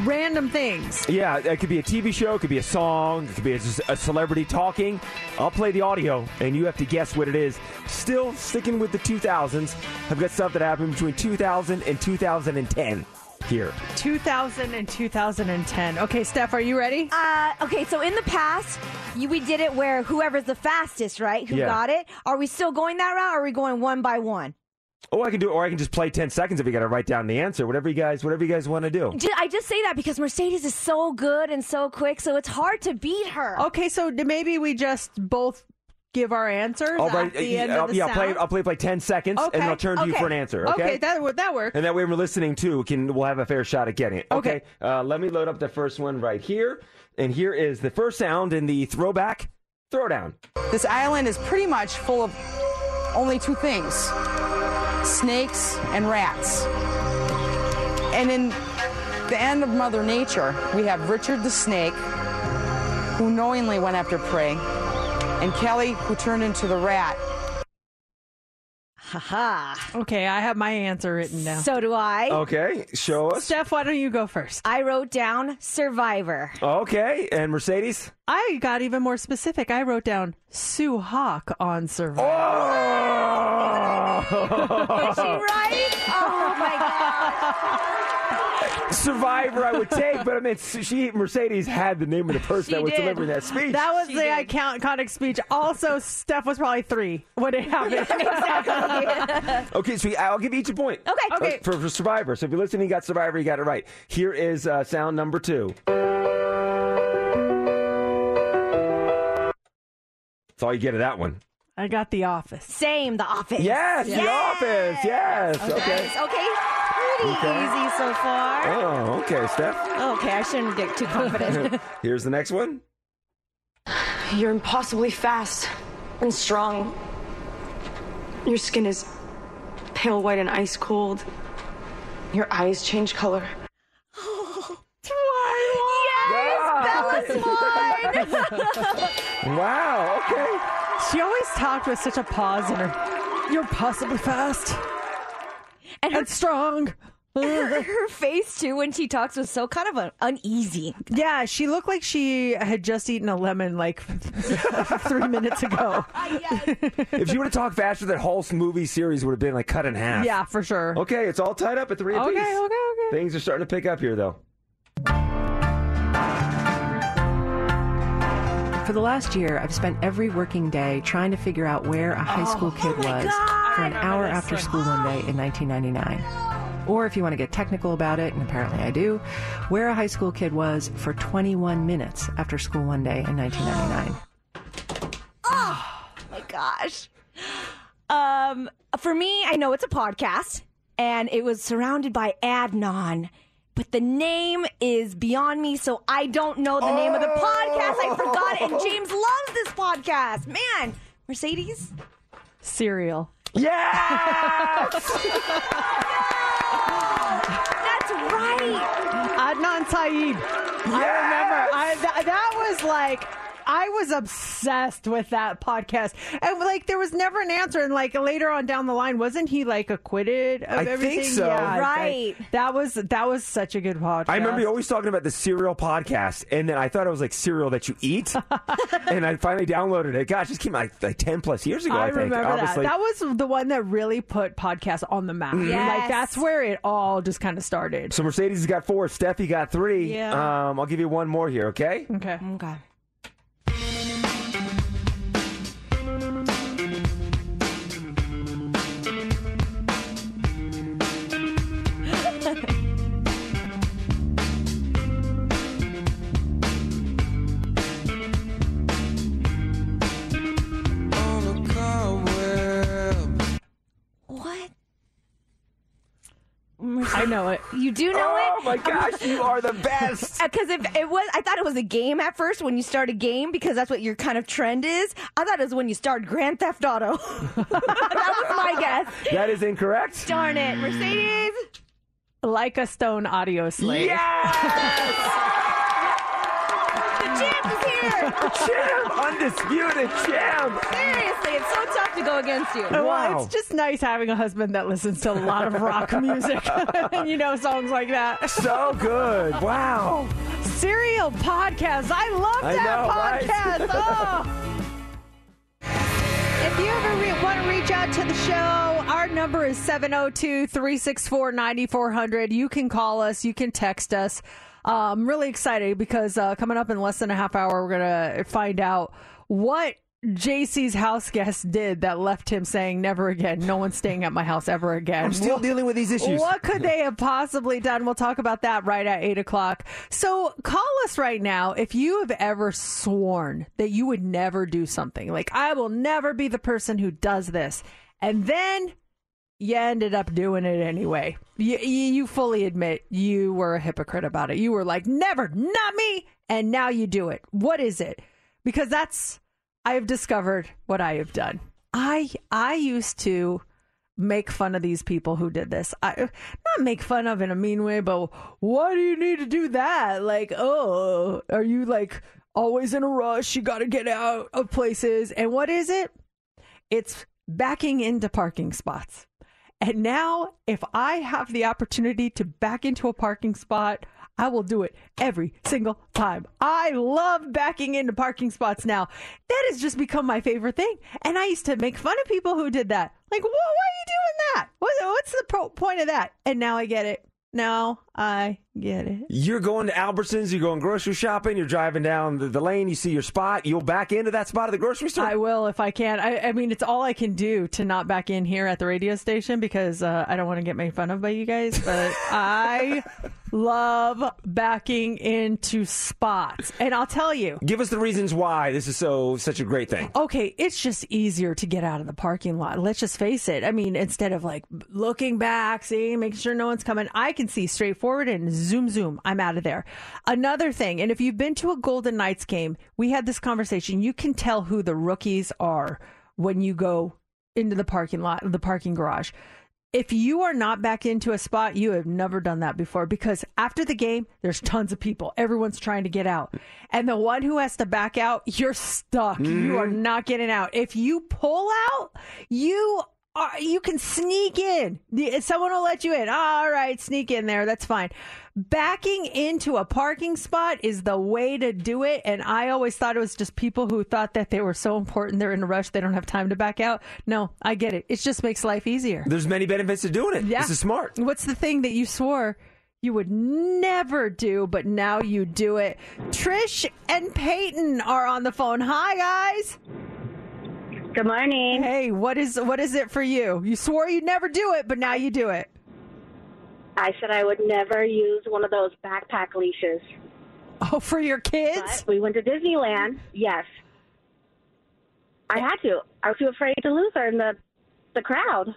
random things. Yeah, it could be a TV show, it could be a song, it could be a, a celebrity talking. I'll play the audio, and you have to guess what it is. Still sticking with the 2000s. I've got stuff that happened between 2000 and 2010 here. 2000 and 2010. Okay, Steph, are you ready? Uh, okay, so in the past, you, we did it where whoever's the fastest, right? Who Yeah. got it? Are we still going that route? Or are we going one by one? Oh, I can do it, or I can just play 10 seconds if you got to write down the answer. Whatever you guys, whatever you guys want to do. Ju- I just say that because Mercedes is so good and so quick, so it's hard to beat her. Okay, so d- maybe we just both give our answers I'll at write- the end yeah, of the yeah, I'll play. I'll play like 10 seconds, and then I'll turn to you for an answer. Okay. that would that work. And that way, we're listening too. Can we'll have a fair shot at getting it. Okay. Uh, let me load up the first one right here, and here is the first sound in the throwback throwdown. This island is pretty much full of only two things snakes and rats. And in the end of Mother Nature, we have Richard the snake, who knowingly went after prey, and Kelly, who turned into the rat. Haha. Okay, I have my answer written down. So do I. Okay, show us. Steph, why don't you go first? I wrote down Survivor. Okay, and Mercedes. I got even more specific. I wrote down Sue Hawk on Survivor. Oh! [LAUGHS] Is she right? Oh my god. [LAUGHS] Survivor, I would take, but I mean, she Mercedes had the name of the person She that was did. delivering that speech. That was the icon- iconic speech. Also, Steph was probably three when it happened. [LAUGHS] Okay, so I'll give each a point. Okay. Okay. Uh, for, for Survivor. So if you're listening, you got Survivor, you got it right. Here is uh, sound number two. That's all you get of that one. I got The Office. Same, The Office. Yes, The Office. Yes. Okay. Okay. Pretty Okay. easy so far. Oh, okay, Steph. Okay, I shouldn't get too confident. [LAUGHS] Here's the next one. You're impossibly fast and strong. Your skin is pale white and ice cold. Your eyes change color. yes, Bella Swan. Wow. Okay. She always talked with such a pause in her. You're possibly fast and, strong. her, her face too when she talks was so kind of uh, uneasy. Yeah, she looked like she had just eaten a lemon like [LAUGHS] three minutes ago. [LAUGHS] if you would have talked faster, that whole movie series would have been like cut in half. Yeah, for sure. Okay, it's all tied up at three Okay, apiece. okay, okay. Things are starting to pick up here, though. For the last year, I've spent every working day trying to figure out where a high school kid was for an hour after school one day in 1999. Or if you want to get technical about it, and apparently I do, where a high school kid was for 21 minutes after school one day in 1999. [GASPS] Oh my gosh. Um, for me, I know it's a podcast, and it was surrounded by Adnan. But the name is beyond me, so I don't know the name of the podcast. I forgot it, and James loves this podcast. Man, Mercedes? Serial. Yes! [LAUGHS] That's right. Adnan Syed. I remember. I, th- that was like. I was obsessed with that podcast, and like there was never an answer. And like later on down the line, wasn't he like acquitted of I think everything? so. Yeah, Right. like- that was that was such a good podcast. I remember you always talking about the Serial podcast, and then I thought it was like cereal that you eat, [LAUGHS] and I finally downloaded it. Gosh, this came out like, like ten plus years ago. I, I think. remember that. Obviously. That was the one that really put podcasts on the map. Mhm. Yes. Like that's where it all just kind of started. so Mercedes has got four. Steffi got three. Yeah. Um, I'll give you one more here. Okay. Okay. Okay. Know it. You do know it? Oh my gosh, you are the best. [LAUGHS] Because if it was, I thought it was a game at first when you start a game because that's what your kind of trend is. I thought it was when you start Grand Theft Auto. [LAUGHS] that was my guess. That is incorrect. Darn it, Mercedes. Like a stone Audioslave. Yeah. The champ is here. Champ, undisputed champ. Seriously, it's so tough to go against you. Well, it's just nice having a husband that listens to a lot of rock [LAUGHS] music. [LAUGHS] and you know songs like that. So good. Wow. Serial podcast. I love I that know, right? podcast. [LAUGHS] Oh. If you ever re- want to reach out to the show, our number is 702 364 9400. You can call us, you can text us. Uh, I'm really excited because uh, coming up in less than a half hour, we're going to find out what JC's house guest did that left him saying, Never again. No one's staying at my house ever again. I'm still dealing with these issues. What could [LAUGHS] they have possibly done? We'll talk about that right at 8 o'clock. So call us right now if you have ever sworn that you would never do something. Like, I will never be the person who does this. And then you ended up doing it anyway. You, you fully admit you were a hypocrite about it. You were like, never, not me. And now you do it. What is it? Because that's, I have discovered what I have done. I, I used to make fun of these people who did this. I not make fun of in a mean way, but why do you need to do that? Like, oh, are you like always in a rush? You got to get out of places. And what is it? It's backing into parking spots. And now, if I have the opportunity to back into a parking spot, I will do it every single time. I love backing into parking spots now. That has just become my favorite thing. And I used to make fun of people who did that. Like, why are you doing that? What's the point of that? And now I get it. Now I get it. You're going to Albertsons, you're going grocery shopping, you're driving down the, the lane, you see your spot, you'll back into that spot at the grocery store. I will if I can. I, I mean, it's all I can do to not back in here at the radio station because uh, I don't want to get made fun of by you guys. But [LAUGHS] I love backing into spots, and I'll tell you. Give us the reasons why this is so such a great thing. Okay, it's just easier to get out of the parking lot. Let's just face it. I mean, instead of like looking back, seeing, making sure no one's coming, I can see straight forward and zoom, zoom. Zoom, I'm out of there. Another thing, and if you've been to a Golden Knights game, we had this conversation. You can tell who the rookies are when you go into the parking lot, the parking garage. If you are not back into a spot, you have never done that before because after the game, there's tons of people. Everyone's trying to get out. And the one who has to back out, you're stuck. You are mm-hmm. not getting out. If you pull out, you are, you can sneak in. Someone will let you in. All right, sneak in there. That's fine. Backing into a parking spot is the way to do it. And I always thought it was just people who thought that they were so important. They're in a rush. They don't have time to back out. No, I get it. It just makes life easier. There's many benefits to doing it. Yeah. This is smart. What's the thing that you swore you would never do, but now you do it? Trish and Peyton are on the phone. Hi, guys. Good morning. Hey, what is what is it for you? You swore you'd never do it, but now you do it. I said I would never use one of those backpack leashes. Oh, for your kids? But we went to Disneyland. Yes. I had to. I was too afraid to lose her in the the crowd.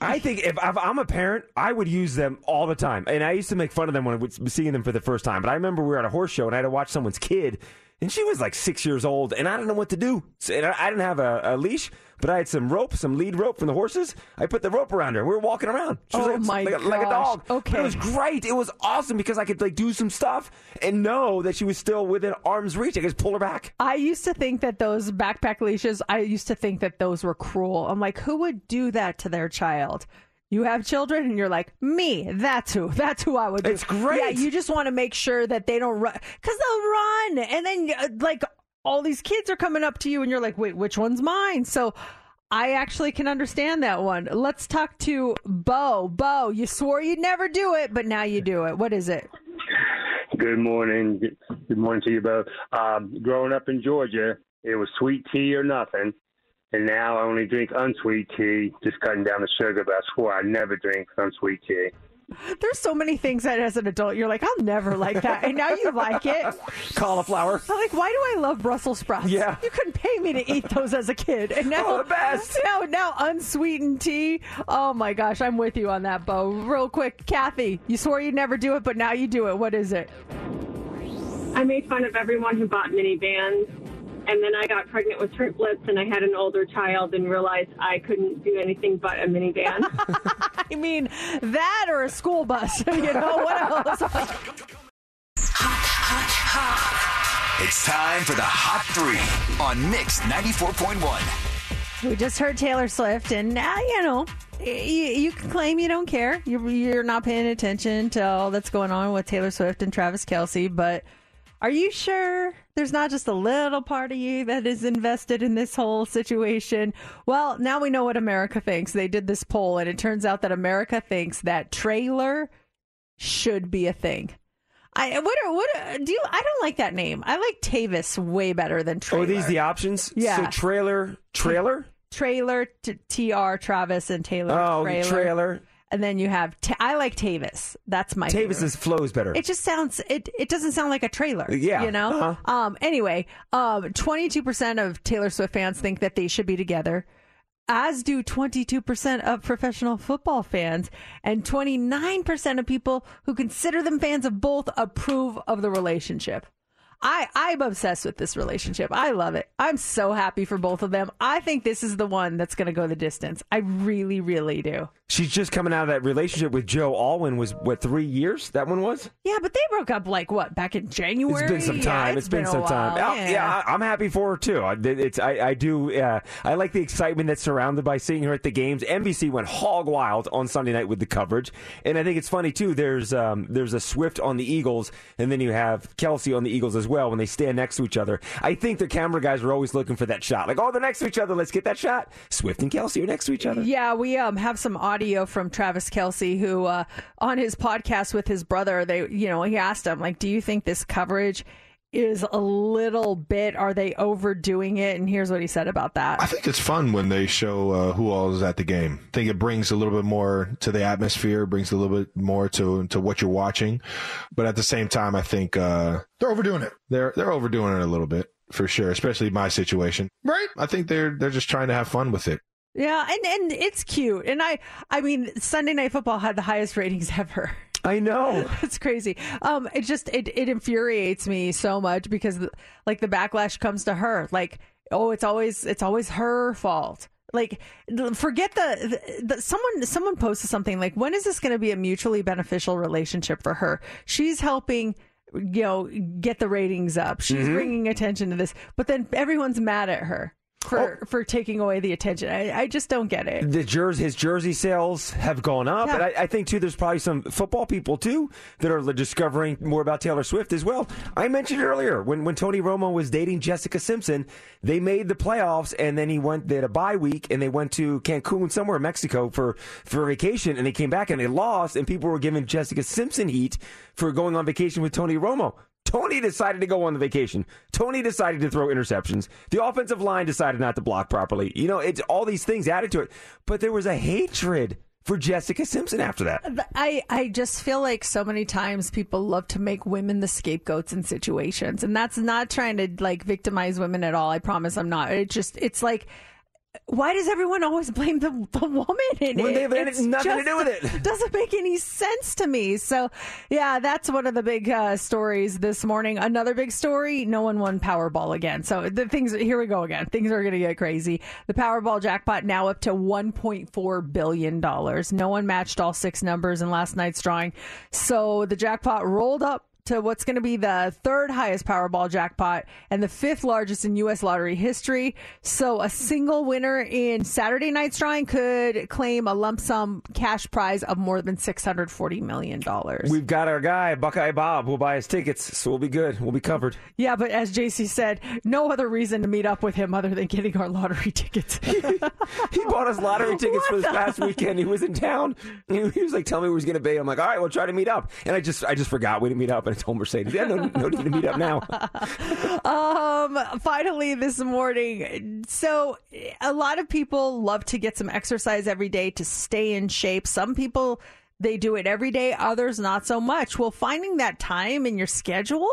I think if, if I'm a parent, I would use them all the time. And I used to make fun of them when I was seeing them for the first time. But I remember we were at a horse show and I had to watch someone's kid, and she was like six years old, and I didn't know what to do. And I, I didn't have a, a leash, but I had some rope, some lead rope from the horses. I put the rope around her. We were walking around. She was Oh like, my like, a, like a dog. Okay. But it was great. It was awesome because I could like do some stuff and know that she was still within arm's reach. I could just pull her back. I used to think that those backpack leashes, I used to think that those were cruel. I'm like, who would do that to their child? You have children and you're like, me, that's who. That's who I would do. It's great. Yeah, you just want to make sure that they don't run. Because they'll run. And then, uh, like, all these kids are coming up to you and you're like, wait, which one's mine? So I actually can understand that one. Let's talk to Bo. Bo, you swore you'd never do it, but now you do it. What is it? Good morning. Good morning to you both. Um, growing up in Georgia, it was sweet tea or nothing. And now I only drink unsweet tea, just cutting down the sugar. But I swore I'd never drink unsweet tea. There's so many things that as an adult you're like, I'll never like that. And now you like it. Cauliflower. I'm like, why do I love Brussels sprouts? Yeah. You couldn't pay me to eat those as a kid. And now Oh, the best. Now now unsweetened tea. Oh my gosh, I'm with you on that, Bo. Real quick, Kathy, you swore you'd never do it, but now you do it. What is it? I made fun of everyone who bought minivans. And then I got pregnant with triplets and I had an older child and realized I couldn't do anything but a minivan. [LAUGHS] I mean, that or a school bus. [LAUGHS] you know, what else? It's time for the Hot Three on Mix 94.1. We just heard Taylor Swift, and now you know you, you can claim you don't care. You're, you're not paying attention to all that's going on with Taylor Swift and Travis Kelce. But are you sure there's not just a little part of you that is invested in this whole situation? Well, now we know what America thinks. They did this poll, and it turns out that America thinks that trailer should be a thing. I what are, what do you? I don't like that name. I like Tavis way better than Oh, trailer. are these the options? Yeah. So trailer, trailer. trailer t- tr Travis and Taylor Oh, trailer. trailer. And then you have ta- I like Tavis. That's my favorite. Tavis's flows better. It just sounds it. It doesn't sound like a trailer. Yeah, you know. uh-huh. Um. Anyway, um. Twenty two percent of Taylor Swift fans think that they should be together, as do twenty two percent of professional football fans, and twenty nine percent of people who consider them fans of both approve of the relationship. I, I'm obsessed with this relationship. I love it. I'm so happy for both of them. I think this is the one that's going to go the distance. I really, really do. She's just coming out of that relationship with Joe Alwyn. Was what three years? That one was. Yeah, but they broke up like what back in January. It's been some Yeah, time. it's it's been, a some time. while. Oh, yeah, I, I'm happy for her too. I, it's I, I do. Uh, I like the excitement that's surrounded by seeing her at the games. NBC went hog wild on Sunday night with the coverage, and I think it's funny too. There's um, there's a Swift on the Eagles, and then you have Kelce on the Eagles as well when they stand next to each other. I think the camera guys were always looking for that shot. Like, oh, they're next to each other. Let's get that shot. Swift and Kelce are next to each other. Yeah, we um have some audio from Travis Kelce who uh on his podcast with his brother, they you know, he asked him like, "Do you think this coverage is a little bit are they overdoing it?" And here's what he said about that. I think it's fun when they show uh, who all is at the game. I think it brings a little bit more to the atmosphere, brings a little bit more to to what you're watching. But at the same time, I think uh, they're overdoing it. They're they're overdoing it a little bit for sure, especially my situation. Right. I think they're they're just trying to have fun with it. Yeah, and and it's cute. And I I mean, Sunday Night Football had the highest ratings [LAUGHS] ever. I know. [LAUGHS] it's crazy. Um, it just it it infuriates me so much because like the backlash comes to her. Like, oh, it's always it's always her fault. Like, forget the, the, the someone someone posted something like, when is this going to be a mutually beneficial relationship for her? She's helping. You know, get the ratings up. She's Mhm. bringing attention to this, but then everyone's mad at her Oh. for for taking away the attention. I, I just don't get it. the jersey, his jersey sales have gone up, Yeah. and I, I think too. There's probably some football people too that are discovering more about Taylor Swift as well. I mentioned earlier when when Tony Romo was dating Jessica Simpson, they made the playoffs, and then he went they had a bye week, and they went to Cancun somewhere in Mexico for for vacation, and they came back and they lost, and people were giving Jessica Simpson heat for going on vacation with Tony Romo. Tony decided to go on the vacation. Tony decided to throw interceptions. The offensive line decided not to block properly. You know, it's all these things added to it. But there was a hatred for Jessica Simpson after that. I, I just feel like so many times people love to make women the scapegoats in situations. And that's not trying to like victimize women at all. I promise I'm not. It just, it's like, why does everyone always blame the, the woman in When it? they have It's nothing to do with it. [LAUGHS] Doesn't make any sense to me. So, yeah, that's one of the big uh, stories this morning. Another big story: no one won Powerball again. So the things here we go again. Things are going to get crazy. The Powerball jackpot now up to 1.4 billion dollars. No one matched all six numbers in last night's drawing. So the jackpot rolled up to what's going to be the third highest Powerball jackpot and the fifth largest in U.S. lottery history. So a single winner in Saturday night's drawing could claim a lump sum cash prize of more than $640 million. We've got our guy, Buckeye Bob, who'll buy his tickets, so we'll be good. We'll be covered. Yeah, but as JC said, no other reason to meet up with him other than getting our lottery tickets. [LAUGHS] He bought us lottery tickets for this past weekend. He was in town. He he was like, "Tell me where he's going to be." I'm like, "All right, we'll try to meet up." And I just, I just forgot we didn't meet up, and I told Mercedes, "Yeah, no, no need to meet up now." [LAUGHS] um finally this morning. So a lot of people love to get some exercise every day to stay in shape. Some people they do it every day others not so much. Well finding that time in your schedule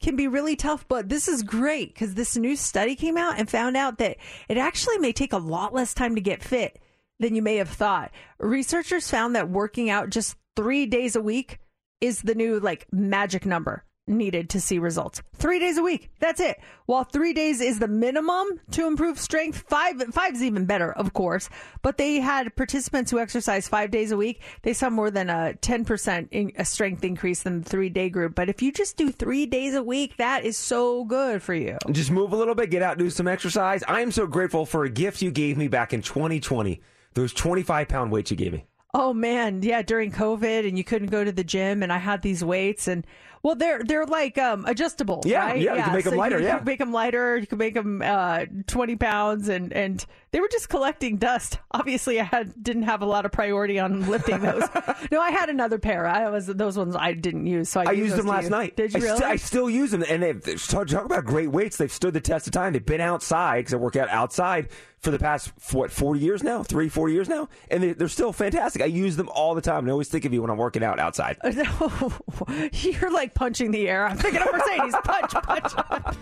can be really tough but this is great because this new study came out and found out that it actually may take a lot less time to get fit than you may have thought. Researchers found that working out just three days a week is the new like magic number needed to see results. Three days a week. That's it. While three days is the minimum to improve strength, five five's even better, of course. But they had participants who exercise five days a week. They saw more than a ten percent a strength increase than the three day group. But if you just do three days a week, that is so good for you. Just move a little bit, get out, do some exercise. I am so grateful for a gift you gave me back in 2020. Those 25 pound weights you gave me. Oh man, yeah, during COVID and you couldn't go to the gym and I had these weights and well they're they're like um adjustable, Yeah, right? yeah, you can make so lighter, You, yeah. can make them lighter, you can make them uh 20 pounds and and they were just collecting dust. Obviously I had didn't have a lot of priority on lifting those. [LAUGHS] no, I had another pair. I was those ones I didn't use, so I, I gave used them last you. night. Did you I, really? sti- I still use them, and they've, they've talk, about great weights. They've stood the test of time. They've been outside because I work out outside for the past what forty years now, three four years now, and they, they're still fantastic. I use them all the time, and I always think of you when I'm working out outside. No, [LAUGHS] you're like punching the air. I'm thinking of Mercedes. [LAUGHS] punch, punch.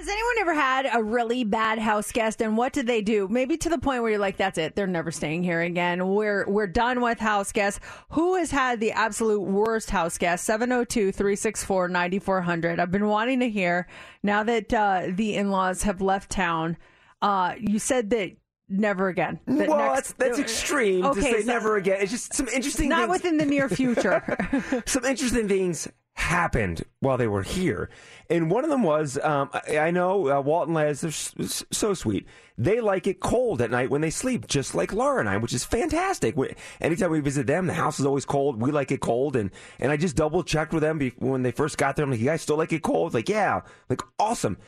Has anyone ever had a really bad house guest and what did they do? Maybe to the point where you're like, that's it. They're never staying here again. We're we're done with house guests. Who has had the absolute worst house guest? 702-364-9400. I've been wanting to hear now that uh, the in-laws have left town. Uh, you said that never again. Well, next- that's that's extreme to say so- never again. It's just some interesting. Not things- within the near future. [LAUGHS] some interesting things happened while they were here. And one of them was um, I, I know uh, Walt and they're s- so sweet. They like it cold at night when they sleep, just like Laura and I, which is fantastic. We, anytime we visit them, the house is always cold. We like it cold. And, and I just double checked with them be, when they first got there. I'm like, you guys still like it cold? Like, yeah. Like, awesome.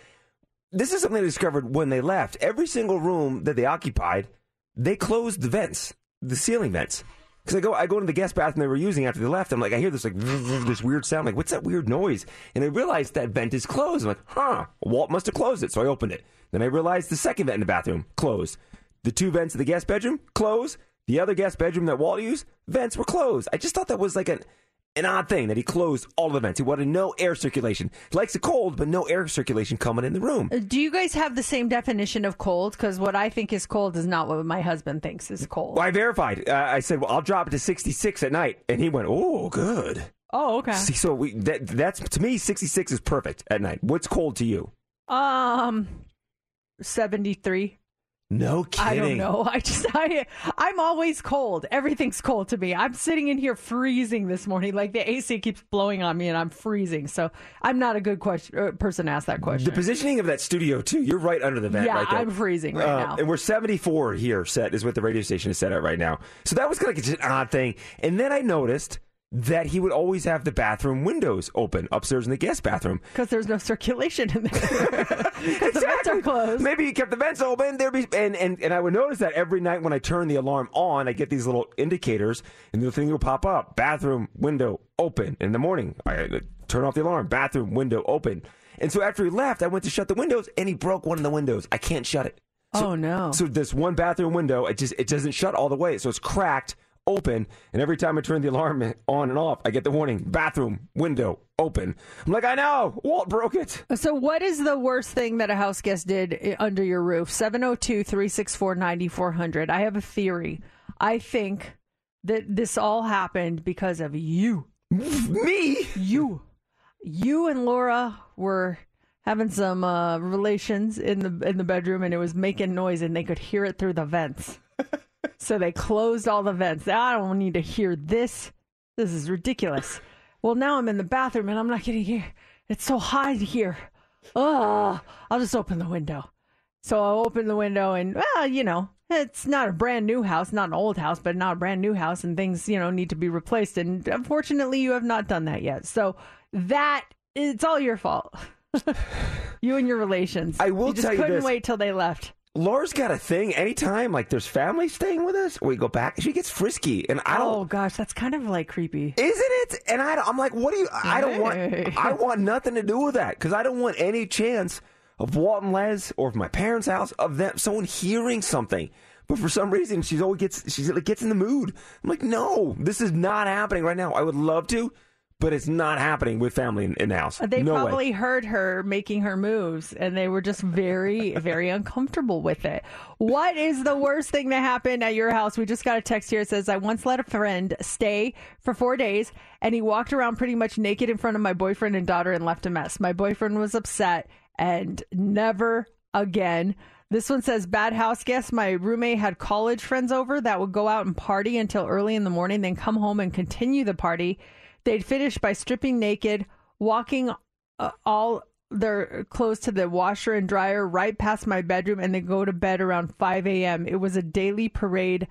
This is something I discovered when they left. Every single room that they occupied, they closed the vents, the ceiling vents. Because I go, I go into the guest bathroom they were using after they left. I'm like, I hear this like this weird sound. like, what's that weird noise? And I realized that vent is closed. I'm like, huh, Walt must have closed it. So I opened it. Then I realized the second vent in the bathroom closed. The two vents in the guest bedroom closed. The other guest bedroom that Walt used, vents were closed. I just thought that was like an an odd thing that he closed all the vents. He wanted no air circulation. He likes the cold, but no air circulation coming in the room. Do you guys have the same definition of cold? Because what I think is cold is not what my husband thinks is cold. Well, I verified. Uh, I said, well, I'll drop it to 66 at night. And he went, oh, good. Oh, okay. See, so we, that, that's, to me, 66 is perfect at night. What's cold to you? Um, seventy three. No kidding. I don't know. [LAUGHS] I just I I'm always cold. Everything's cold to me. I'm sitting in here freezing this morning. Like the AC keeps blowing on me, and I'm freezing. So I'm not a good question uh, person to ask that question. The positioning of that studio, too, you're right under the vent Yeah, right. I'm freezing right Uh, now. And we're 74 here set, is what the radio station is set at right now. So that was kind of just an odd thing. And then I noticed that he would always have the bathroom windows open upstairs in the guest bathroom. Because there's no circulation in there. [LAUGHS] Because the vents are closed. Maybe he kept the vents open. There be and, and and I would notice that every night when I turn the alarm on, I get these little indicators, and the thing will pop up: bathroom window open. In the morning, I turn off the alarm: bathroom window open. And so after he left, I went to shut the windows, and he broke one of the windows. I can't shut it. So, oh no! So this one bathroom window, it just it doesn't shut all the way, so it's cracked open. And every time I turn the alarm on and off, I get the warning: bathroom window open. I'm like, I know, Walt broke it. So, what is the worst thing that a house guest did under your roof? 702 364 9400. I have a theory. I think that this all happened because of you. Me? You. You and Laura were having some uh, relations in the in the bedroom and it was making noise and they could hear it through the vents. [LAUGHS] so they closed all the vents. I don't need to hear this. This is ridiculous. Well, now I'm in the bathroom and I'm not getting here. It's so hot here. Oh, I'll just open the window. So I open the window and, well, you know, it's not a brand new house, not an old house, but not a brand new house, and things, you know, need to be replaced. And unfortunately, you have not done that yet. So that it's all your fault. [LAUGHS] you and your relations. I will you just tell you couldn't wait till they left. Laura's got a thing. Anytime like there's family staying with us, we go back. She gets frisky, and I don't. Oh gosh, that's kind of like creepy, isn't it? And I, I'm like, what do you? I don't want. I want [LAUGHS] nothing to do with that because I don't want any chance of Walt and Les or of my parents' house of them someone hearing something. But for some reason, she's always gets she's like gets in the mood. I'm like, no, this is not happening right now. I would love to, but it's not happening with family in, in the house. Uh, they no probably way. heard her making her moves and they were just very, [LAUGHS] very uncomfortable with it. What is the worst thing that happened at your house? We just got a text here. It says, I once let a friend stay for four days and he walked around pretty much naked in front of my boyfriend and daughter and left a mess. My boyfriend was upset and never again. This one says bad house guest. My roommate had college friends over that would go out and party until early in the morning, then come home and continue the party. They'd finish by stripping naked, walking uh, all their clothes to the washer and dryer right past my bedroom, and then go to bed around 5 a.m. It was a daily parade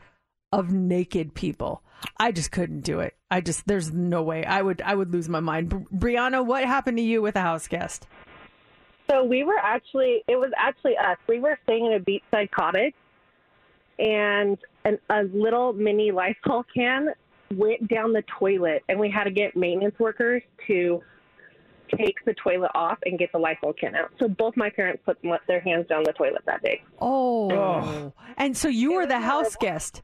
of naked people. I just couldn't do it. I just there's no way. I would I would lose my mind. Bri- Brianna, what happened to you with a house guest? So we were actually, it was actually us. We were staying in a beachside cottage, and an, a little mini Lysol can went down the toilet, and we had to get maintenance workers to take the toilet off and get the Lysol can out. So both my parents put their hands down the toilet that day. Oh. And so you were the house guest.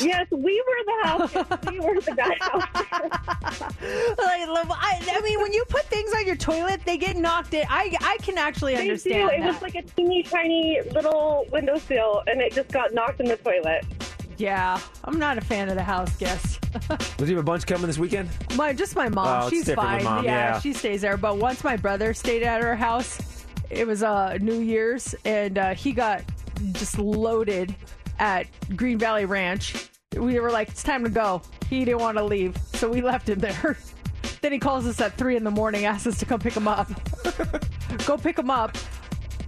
Yes, we were the house. guest. we were the guy house. [LAUGHS] Like, love- I, I mean, when you put things on your toilet, they get knocked in. I I can actually They understand do. It that. was like a teeny tiny little windowsill, and it just got knocked in the toilet. Yeah, I'm not a fan of the house guest. [LAUGHS] Was you have a bunch coming this weekend? My just my mom. Oh, it's She's different with fine. mom, yeah, yeah. she stays there. But once my brother stayed at her house, it was uh New Year's, and uh, he got just loaded at Green Valley Ranch. We were like, it's time to go. He didn't want to leave, so we left him there. [LAUGHS] then he calls us at three in the morning, asks us to come pick him up. [LAUGHS] go pick him up.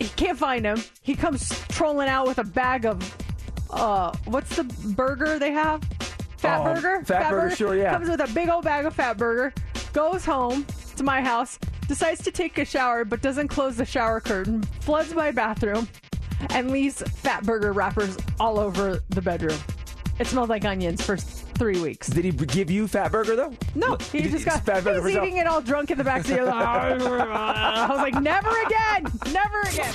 He can't find him. He comes trolling out with a bag of uh, what's the burger they have? Fat Oh, burger. Fat Burger, sure, yeah. Comes with a big old bag of fat burger. Goes home to my house. Decides to take a shower, but doesn't close the shower curtain. Floods my bathroom, and leaves fat burger wrappers all over the bedroom. It smelled like onions for three weeks. Did he give you Fat Burger though? No, he Did- just got. Fat Burger he's eating it all drunk in the backseat. I was like, never again, never again.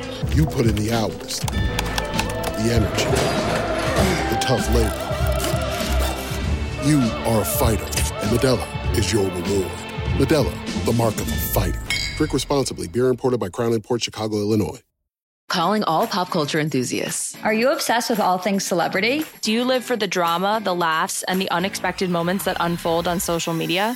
You put in the hours, the energy, the tough labor. You are a fighter, and Modelo is your reward. Modelo, the mark of a fighter. Drink responsibly. Beer imported by Crown Imports Chicago, Illinois. Calling all pop culture enthusiasts. Are you obsessed with all things celebrity? Do you live for the drama, the laughs, and the unexpected moments that unfold on social media?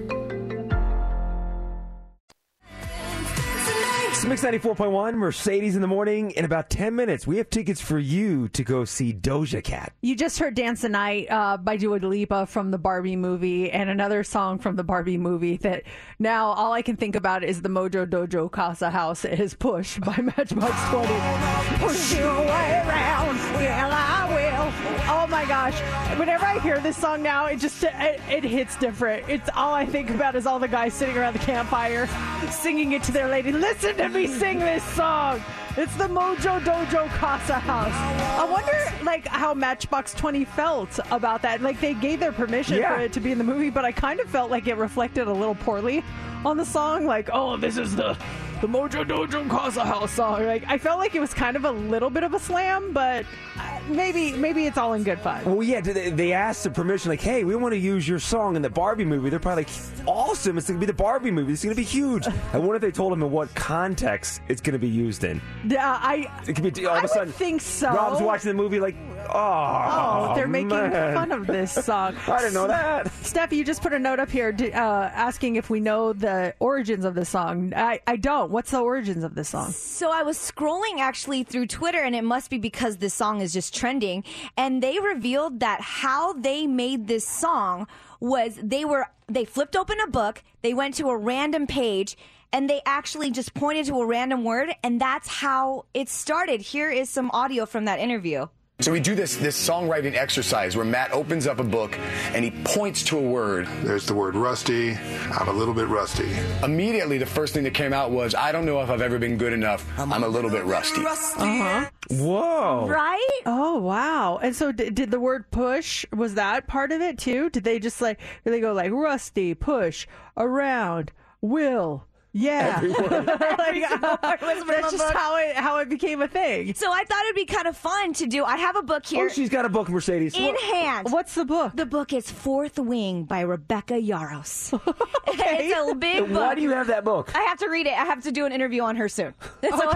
Mix 94.1, Mercedes in the morning. In about 10 minutes, we have tickets for you to go see Doja Cat. You just heard Dance the Night uh, by Dua Lipa from the Barbie movie and another song from the Barbie movie that now all I can think about is the Mojo Dojo Casa House is Push by [LAUGHS] Matchbox 20. Push you way around, well I will. Oh my gosh. Whenever I hear this song now, it just, it, it hits different. It's all I think about is all the guys sitting around the campfire singing it to their lady. Listen to me sing this song. It's the Mojo Dojo Casa House. I wonder, like, how Matchbox 20 felt about that. Like, they gave their permission Yeah. for it to be in the movie, but I kind of felt like it reflected a little poorly on the song. Like, oh, this is the the Mojo Dojo Casa House song. Like, I felt like it was kind of a little bit of a slam, but uh, maybe maybe it's all in good fun. Well, yeah, they, they asked the permission, like, hey, we want to use your song in the Barbie movie. They're probably like, awesome. It's going to be the Barbie movie. It's going to be huge. I wonder if they told him in what context it's going to be used in. Yeah, I It could be all I of a would sudden. think so. Rob's watching the movie, like, Oh, Oh, they're making man. fun of this song. [LAUGHS] I didn't know that. Steph, you just put a note up here uh, asking if we know the origins of this song. I, I don't. What's the origins of this song? So I was scrolling actually through Twitter, and it must be because this song is just trending. And they revealed that how they made this song was they were they flipped open a book, they went to a random page, and they actually just pointed to a random word, and that's how it started. Here is some audio from that interview. So we do this this songwriting exercise where Matt opens up a book and he points to a word. There's the word rusty. I'm a little bit rusty. Immediately, the first thing that came out was, "I don't know if I've ever been good enough. I'm a little bit rusty." Uh-huh. Whoa. Right? Oh, wow. And so d- did the word push, was that part of it too? Did they just like, did they go like rusty, push, around, will, yeah. [LAUGHS] [LAUGHS] Every word. Every Like, single [LAUGHS] word was that's just book. how it, how it became a thing. So I thought it'd be kind of fun to do. I have a book here. Oh, she's got a book, Mercedes. in hand. What's the book? The book is Fourth Wing by Rebecca Yarros. okay. it's a big book. Why do you have that book? I have to read it. I have to do an interview on her soon. So, so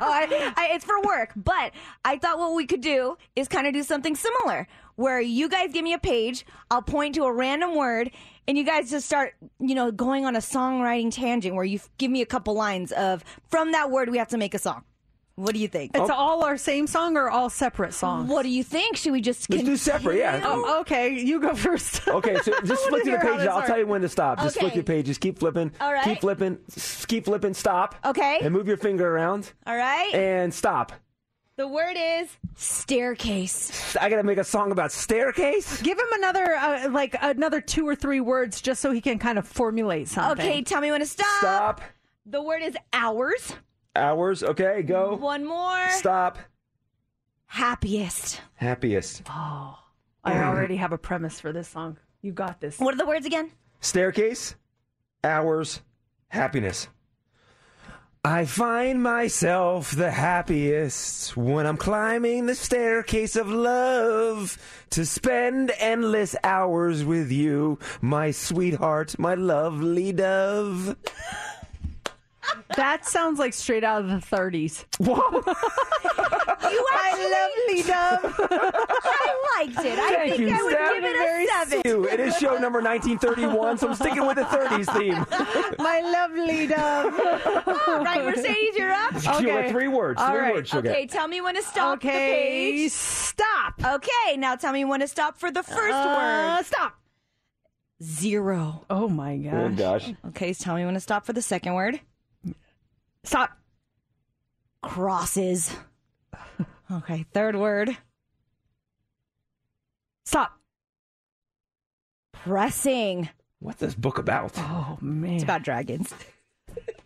I, I, it's for work. But I thought what we could do is kind of do something similar where you guys give me a page, I'll point to a random word, and you guys just start, you know, going on a songwriting tangent where you give me a couple lines of from that word we have to make a song. What do you think? It's all our same song or all separate songs? What do you think? Should we just Let's do separate, yeah. Oh, okay, you go first. [LAUGHS] Okay, so [LAUGHS] just wanna flip through the hear pages. I'll tell you when to stop. Just flip Okay. through pages. Keep flipping. All right. Keep flipping. Keep flipping. Stop. Okay. And move your finger around. All right. And stop. The word is staircase. I gotta make a song about staircase. Give him another, uh, like another two or three words, just so he can kind of formulate something. Okay, tell me when to stop. Stop. The word is hours. Hours. Okay, go. One more. Stop. Happiest. Happiest. Oh, I [CLEARS THROAT] already have a premise for this song. You got this. What are the words again? Staircase. Hours. Happiness. I find myself the happiest when I'm climbing the staircase of love to spend endless hours with you, my sweetheart, my lovely dove. [LAUGHS] That sounds like straight out of the 30s. Whoa. [LAUGHS] You My lovely dove. I liked it. I Thank think you, I would Steph. give it a seven. You. It is show number 1931, so I'm sticking with the 30s theme. My lovely dove. [LAUGHS] All right, Mercedes, you're up. [LAUGHS] She'll three words. All Three right. words she'll Okay, get. tell me when to stop the Okay, page. stop. Okay, now tell me when to stop for the first Uh, word. Stop. Zero. Oh my gosh. Oh, gosh. Okay, so tell me when to stop for the second word. Stop. Crosses. Okay, third word. Stop. Pressing. What's this book about? Oh man. It's about dragons.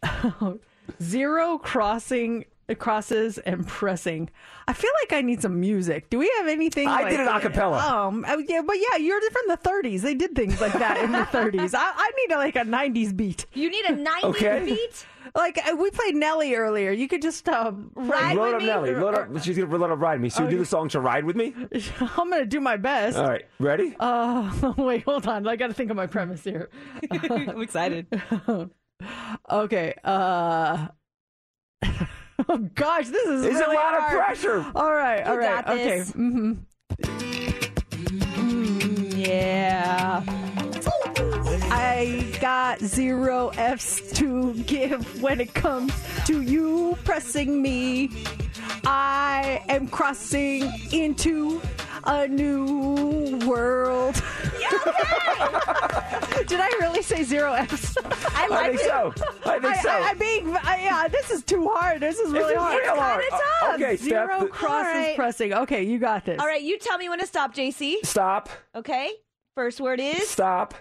[LAUGHS] Zero crossing crosses and [LAUGHS] pressing. I feel like I need some music. Do we have anything? I like, did it a cappella. Um, oh, yeah, but yeah, you're from the 30s. They did things like that in the [LAUGHS] 30s. I, I need a, like a 90s beat. You need a [LAUGHS] 90s Okay. beat? Like uh, we played Nelly earlier. You could just uh, Ride Load with up me? Nelly. Load up. She's gonna load up ride me. So you do the song to ride with me. I'm gonna do my best. All right, ready? Uh, wait, hold on. I got to think of my premise here. I'm excited. okay. Uh. [LAUGHS] oh gosh, this is It's a really lot of pressure. All right, all You right, got okay. Mm-hmm. Yeah. I got zero F's to give when it comes to you pressing me. I am crossing into a new world. [LAUGHS] Did I really say zero F's? I I like think it. so. I think so. I, I, I being, I, yeah, this is too hard. This is really is hard. real hard. kinda Uh, tough. okay, Steph. Zero th- crosses All right. pressing. Okay, you got this. All right, you tell me when to stop, JC. Stop. Okay. First word is Stop.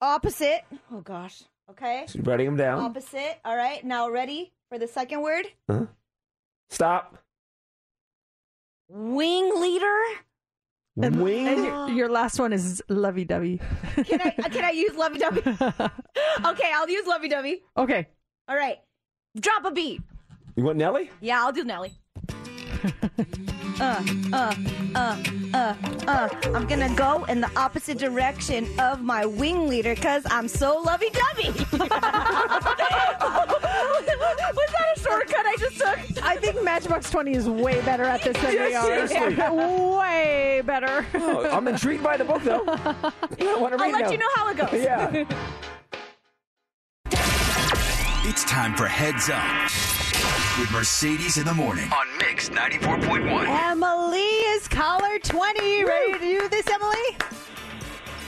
Opposite. Oh gosh. Okay. She's writing them down. Opposite. All right. Now ready for the second word? Huh? Stop. Wing leader. And, Wing. and your, ah. your last one is lovey dovey. Can I can I use lovey dovey? [LAUGHS] okay, I'll use lovey dovey. okay. All right. Drop a beat. You want Nelly? Yeah, I'll do Nelly. [LAUGHS] uh, uh, uh, uh, uh. I'm gonna go in the opposite direction of my wing leader because I'm so lovey dovey. [LAUGHS] Was that a shortcut I just took? I think Matchbox 20 is way better at this than we are. seriously. [LAUGHS] way better. Oh, I'm intrigued by the book, though. I want to I'll let now. you know how it goes. Yeah. It's time for Heads Up with Mercedes in the morning on Mix 94.1. Emily is caller 20. Ready to do this, Emily?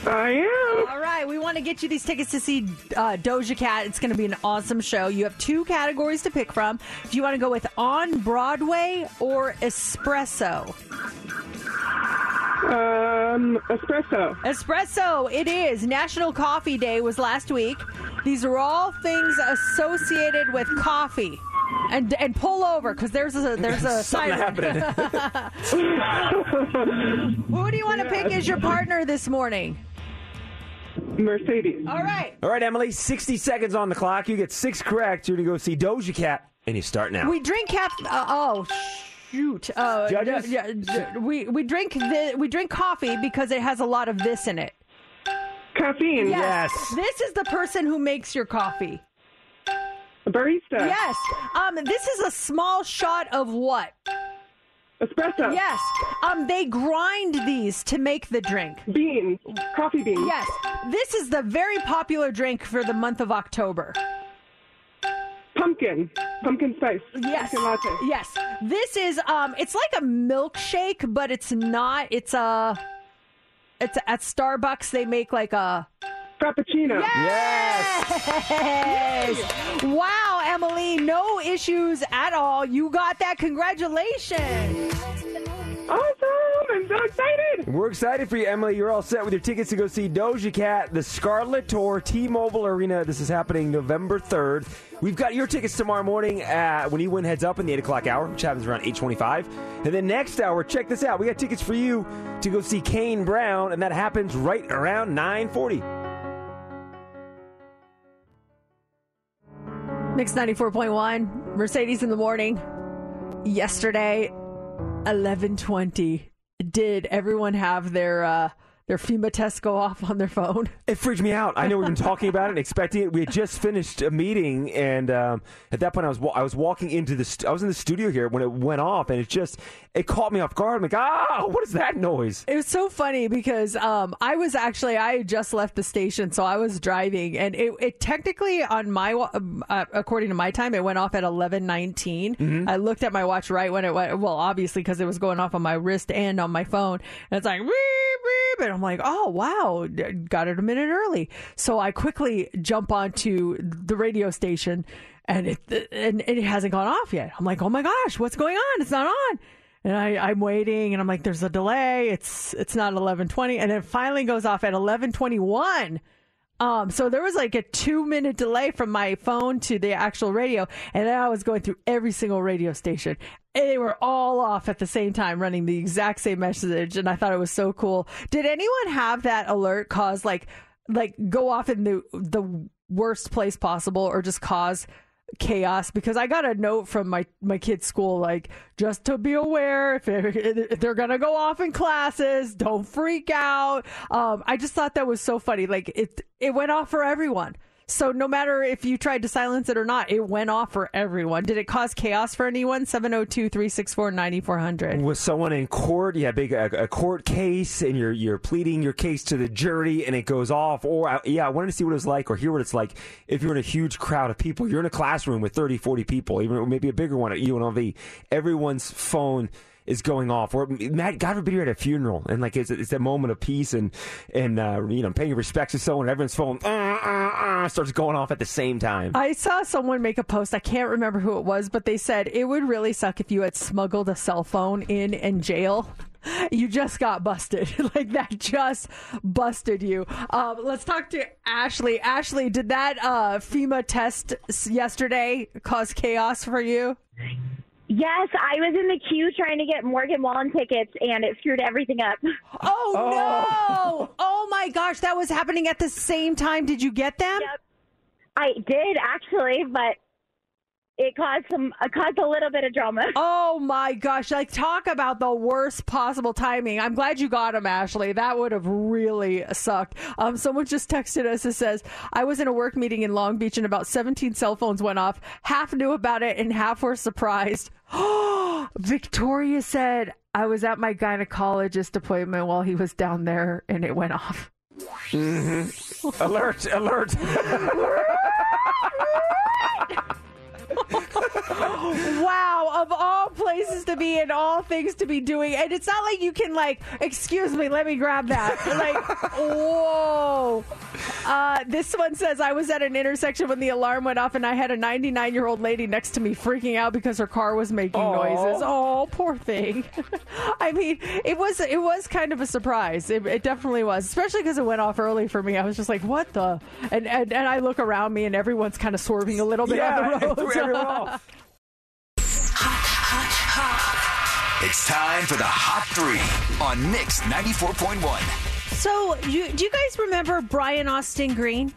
I am. All right, we want to get you these tickets to see uh, Doja Cat. It's going to be an awesome show. You have two categories to pick from. Do you want to go with on Broadway or espresso? Um, espresso. Espresso, it is. National Coffee Day was last week. These are all things associated with coffee. And and pull over because there's a there's a [LAUGHS] Something siren. [LAUGHS] Who do you want to pick as your partner this morning? Mercedes. All right. All right, Emily, 60 seconds on the clock. You get six correct. You're going to go see Doja Cat, and you start now. We drink cap. Uh, oh shoot! Uh, Judges? d- d- d- we we drink the, we drink coffee because it has a lot of this in it. Caffeine. Yes. This is the person who makes your coffee. A barista. Yes. Um. This is a small shot of what? Espresso. Yes. Um. They grind these to make the drink. Beans. Coffee beans. Yes. This is the very popular drink for the month of October. Pumpkin. Pumpkin spice. Yes. Pumpkin latte. Yes. This is um it's like a milkshake, but it's not. It's a it's at Starbucks they make like a Frappuccino. Yes. Wow, Emily, no issues at all. You got that. Congratulations. Awesome. I'm so excited. We're excited for you, Emily. You're all set with your tickets to go see Doja Cat, the Scarlet Tour, T-Mobile Arena. This is happening November 3rd. We've got your tickets tomorrow morning at, when you win heads up in the 8 o'clock hour, which happens around 825. And then next hour, check this out. We got tickets for you to go see Kane Brown, and that happens right around 940. Mix 94.1, Mercedes in the morning. Yesterday, 1120. Did everyone have their uh, their FEMA test go off on their phone? [LAUGHS] It freaked me out. I know we've been talking about it and expecting it. We had just finished a meeting, and um, at that point, I was wa- I was walking into the st- I was in the studio here when it went off, and it just it caught me off guard. I'm like, ah, what is that noise? It was so funny because um, I was actually I had just left the station, so I was driving, and it, it technically on my um, uh, according to my time, it went off at 11:19. Mm-hmm. I looked at my watch right when it went. Well, obviously because it was going off on my wrist and on my phone, and it's like beep beep, and I'm like, oh wow, got it a minute early. So I quickly jump onto the radio station, and it and it hasn't gone off yet. I'm like, oh my gosh, what's going on? It's not on. And I, I'm waiting, and I'm like, "There's a delay. It's it's not 11:20." And it finally goes off at 11:21. Um, so there was like a two minute delay from my phone to the actual radio, and I was going through every single radio station. And they were all off at the same time, running the exact same message, and I thought it was so cool. Did anyone have that alert cause like like go off in the the worst place possible, or just cause chaos because I got a note from my my kid's school like just to be aware if, they're- if they're gonna go off in classes, don't freak out. Um, I just thought that was so funny. Like it it went off for everyone. So no matter if you tried to silence it or not, it went off for everyone. Did it cause chaos for anyone? 702-364-9400. Was someone in court? Had big a, a court case, and you're you're pleading your case to the jury, and it goes off. Or I- yeah, I wanted to see what it was like, or hear what it's like if you're in a huge crowd of people. You're in a classroom with 30, 40 people, even maybe a bigger one at UNLV. Everyone's phone is going off, or Matt, God forbid you're at a funeral, and like it's it's moment of peace and and uh, you know paying respects to someone. Everyone's phone uh, uh, uh, starts going off at the same time. I saw someone make a post. I can't remember who it was, but they said it would really suck if you had smuggled a cell phone in in jail. You just got busted. [LAUGHS] like that just busted you. Um, let's talk to Ashley. Ashley, did that uh, FEMA test yesterday cause chaos for you? Yes, I was in the queue trying to get Morgan Wallen tickets, and it screwed everything up. Oh, oh. no! Oh my gosh, that was happening at the same time. Did you get them? I did actually, but it caused some it caused a little bit of drama. [LAUGHS] Oh my gosh! Like talk about the worst possible timing. I'm glad you got him, Ashley. That would have really sucked. Um, someone just texted us and says, "I was in a work meeting in Long Beach and about 17 cell phones went off. Half knew about it and half were surprised." [GASPS] Victoria said, "I was at my gynecologist appointment while he was down there and it went off." Mm-hmm. [LAUGHS] alert! Alert! [LAUGHS] [LAUGHS] wow, of all places to be and all things to be doing. And it's not like you can like, excuse me, let me grab that. [LAUGHS] Like, whoa. Uh, this one says I was at an intersection when the alarm went off and I had a 99 year old lady next to me freaking out because her car was making Aw. noises. Oh, poor thing. [LAUGHS] I mean, it was it was kind of a surprise. It, it definitely was, especially because it went off early for me. I was just like, what the? And and, and I look around me and everyone's kind of swerving a little bit Yeah, on the it threw road. everyone off. It's time for the Hot Three on Mix 94.1. So, you, do you guys remember Brian Austin Green?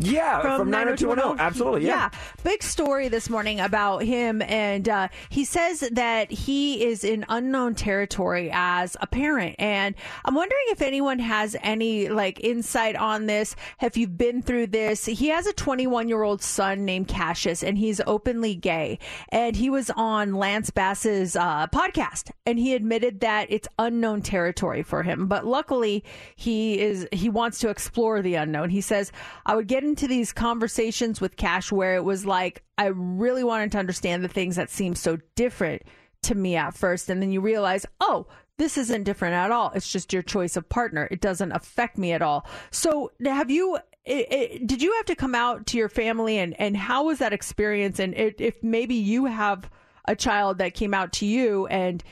Yeah, from 90210. Absolutely, yeah. Big story this morning about him. And uh, he says that he is in unknown territory as a parent. And I'm wondering if anyone has any like insight on this. Have you been through this? He has a 21 year old son named Cassius, and he's openly gay. And he was on Lance Bass's uh, podcast, and he admitted that it's unknown territory for him. But luckily, he is he wants to explore the unknown. He says, "I would get into these conversations with Cash where it was like I really wanted to understand the things that seem so different to me at first, and then you realize, oh." This isn't different at all. It's just your choice of partner. It doesn't affect me at all. So, have you? It, it, did you have to come out to your family, and and how was that experience? And it, if maybe you have a child that came out to you, and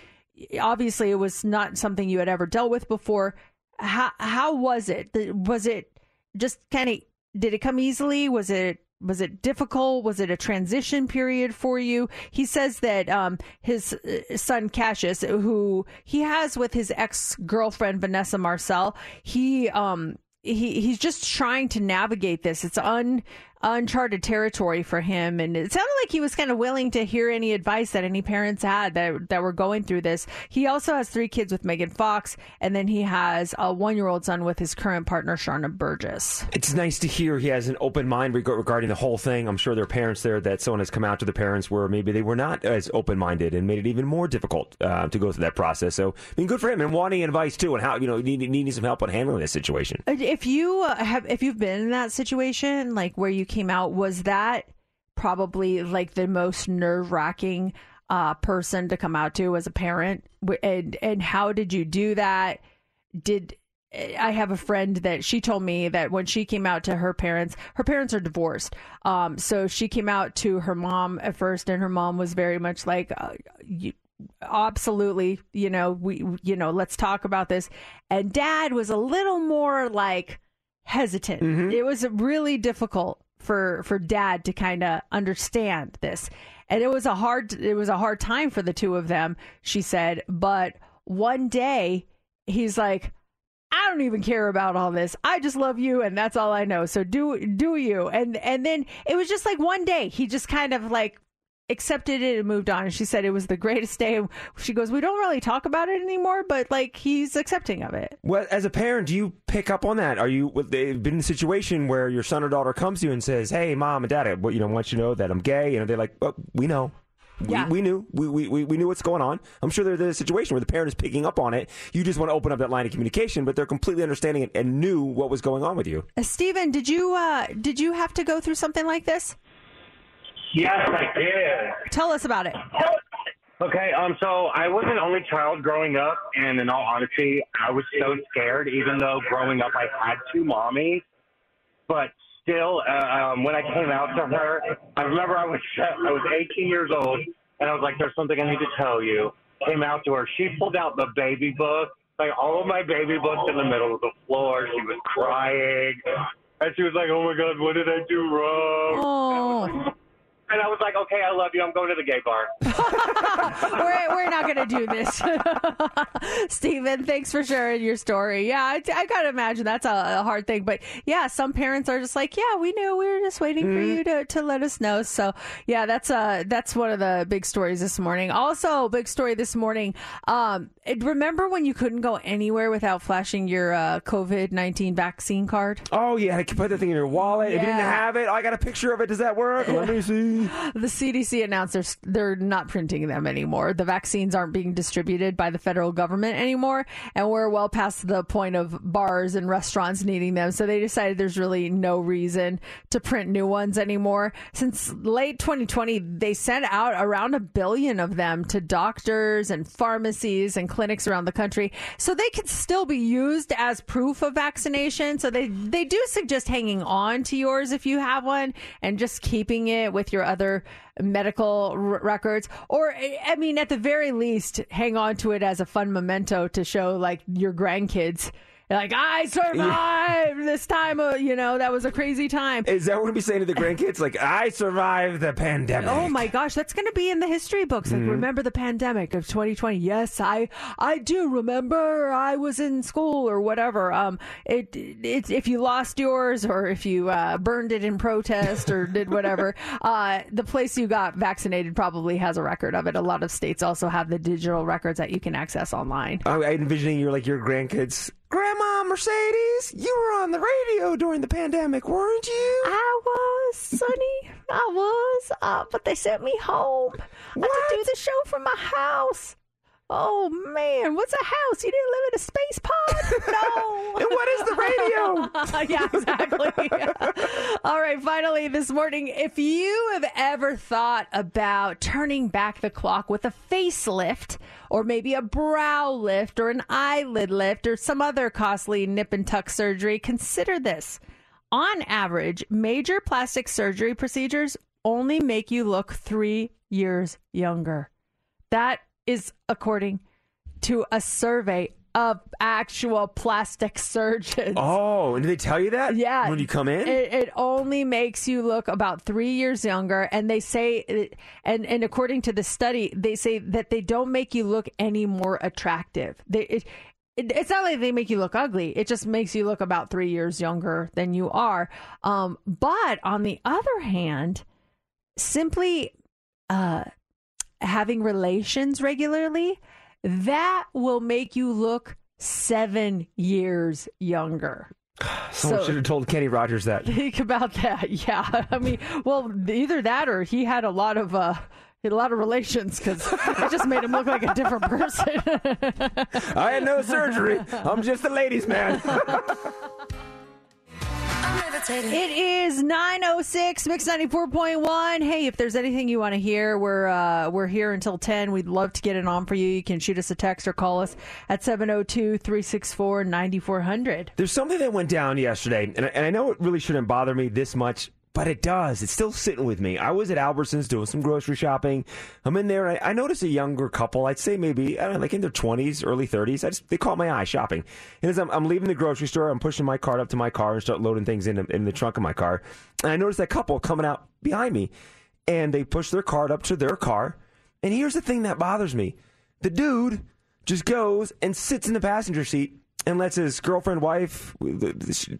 obviously it was not something you had ever dealt with before. How how was it? Was it just kind of did it come easily? Was it was it difficult? Was it a transition period for you? He says that um, his uh, son Cassius, who he has with his ex girlfriend Vanessa Marcil, he um, he he's just trying to navigate this. It's un uncharted territory for him and it sounded like he was kind of willing to hear any advice that any parents had that that were going through this. He also has three kids with Megan Fox and then he has a 1-year-old son with his current partner Sharna Burgess. It's nice to hear he has an open mind reg- regarding the whole thing. I'm sure there are parents there that someone has come out to the parents where maybe they were not as open minded and made it even more difficult uh, to go through that process. So, I mean, good for him and wanting advice too, and how you know needing, needing some help on handling this situation. If you uh, have if you've been in that situation like where you came out was that probably like the most nerve-wracking uh, person to come out to as a parent and and how did you do that did I have a friend that she told me that when she came out to her parents, her parents are divorced. Um, so she came out to her mom at first, and her mom was very much like, uh, you, absolutely, you know, we, you know, let's talk about this. And dad was a little more like hesitant. It was really difficult for for dad to kind of understand this. And it was a hard it was a hard time for the two of them, she said, but one day he's like I don't even care about all this. I just love you and that's all I know. So do do you. And and then it was just like one day he just kind of like accepted it and moved on. And she said it was the greatest day. She goes, "We don't really talk about it anymore, but like he's accepting of it." Well, as a parent, do you pick up on that? Are you they've been in a situation where your son or daughter comes to you and says, "Hey, mom and dad, I you know, want you to know that I'm gay," and they're like, "Well, we know." We, Yeah. we knew. We, we, we we knew what's going on. I'm sure there's a situation where the parent is picking up on it. You just want to open up that line of communication, but they're completely understanding it and knew what was going on with you. Uh, Steven, did you uh did you have to go through something like this? Yes, I did. Tell us about it. Okay, um, so I was an only child growing up, and in all honesty, I was so scared. Even though growing up I had two mommies, but still, uh, um, when I came out to her, I remember I was I was 18 years old, and I was like, "There's something I need to tell you." Came out to her. She pulled out the baby book, like all of my baby books in the middle of the floor. She was crying, and she was like, "Oh my God, what did I do wrong?" Oh. And I was like, okay, I love you. I'm going to the gay bar. [LAUGHS] we're, we're not going to do this. [LAUGHS] Stephen, thanks for sharing your story. Yeah, I, I got to imagine that's a, a, hard thing. But yeah, some parents are just like, yeah, we knew. We were just waiting mm. for you to, to let us know. So yeah, that's uh, that's one of the big stories this morning. Also, big story this morning. Um, remember when you couldn't go anywhere without flashing your uh, COVID 19 vaccine card? Oh, yeah. I could put the thing in your wallet. Yeah. If you didn't have it, oh, I got a picture of it. Does that work? Let me see. [GASPS] The CDC announced they're, they're not printing them anymore. The vaccines aren't being distributed by the federal government anymore, and we're well past the point of bars and restaurants needing them. So they decided there's really no reason to print new ones anymore. Since late 2020, they sent out around a billion of them to doctors and pharmacies and clinics around the country, so they could still be used as proof of vaccination. So they they do suggest hanging on to yours if you have one and just keeping it with your other medical r- records. Or i mean at the very least hang on to it as a fun memento to show like your grandkids like I survived yeah. this time. Of, you know that was a crazy time. Is that what we be saying to the grandkids? Like I survived the pandemic. Oh my gosh, that's going to be in the history books. Like mm-hmm. remember the pandemic of 2020? Yes, I I do remember. I was in school or whatever. Um, it it if you lost yours or if you uh, burned it in protest or did whatever, [LAUGHS] uh, the place you got vaccinated probably has a record of it. A lot of states also have the digital records that you can access online. I'm envisioning you're like your grandkids Grandma Mercedes, you were on the radio during the pandemic, weren't you? I was, Sonny. I was. Uh, but they sent me home. What? I had to do the show from my house. Oh man, what's a house? You didn't live in a space pod? No. [LAUGHS] and what is the radio? [LAUGHS] yeah, exactly. [LAUGHS] All right, finally this morning, if you have ever thought about turning back the clock with a facelift or maybe a brow lift or an eyelid lift or some other costly nip and tuck surgery, consider this. On average, major plastic surgery procedures only make you look 3 years younger. That is according to a survey of actual plastic [LAUGHS] surgeons. Oh, and did they tell you that? Yeah. When you come in? It, it, only makes you look about three years younger. And they say, and, and according to the study, they say that they don't make you look any more attractive. They, it, it, it's not like they make you look ugly. It just makes you look about three years younger than you are. Um, but on the other hand, simply uh, having relations regularly, that will make you look seven years younger. [SIGHS] Someone so, should have told Kenny Rogers that. [LAUGHS] Think about that. [LAUGHS] Yeah. I mean, well, either that or he had a lot of uh, a lot of relations because it just made him look like a different person. [LAUGHS] I had no surgery. I'm just a ladies' man. It is 906 Mix 94.1. Hey, if there's anything you want to hear, we're uh, we're here until 10. We'd love to get it on for you. You can shoot us a text or call us at 702-364-9400. There's something that went down yesterday, and, and I know it really shouldn't bother me this much but it does. It's still sitting with me. I was at Albertsons doing some grocery shopping. I'm in there. I, I noticed a younger couple. I'd say maybe I don't know, like in their 20s, early 30s. I just they caught my eye shopping. And as I'm, I'm leaving the grocery store, I'm pushing my cart up to my car and start loading things in in the trunk of my car. And I noticed that couple coming out behind me, and they push their cart up to their car. And here's the thing that bothers me: the dude just goes and sits in the passenger seat and lets his girlfriend, wife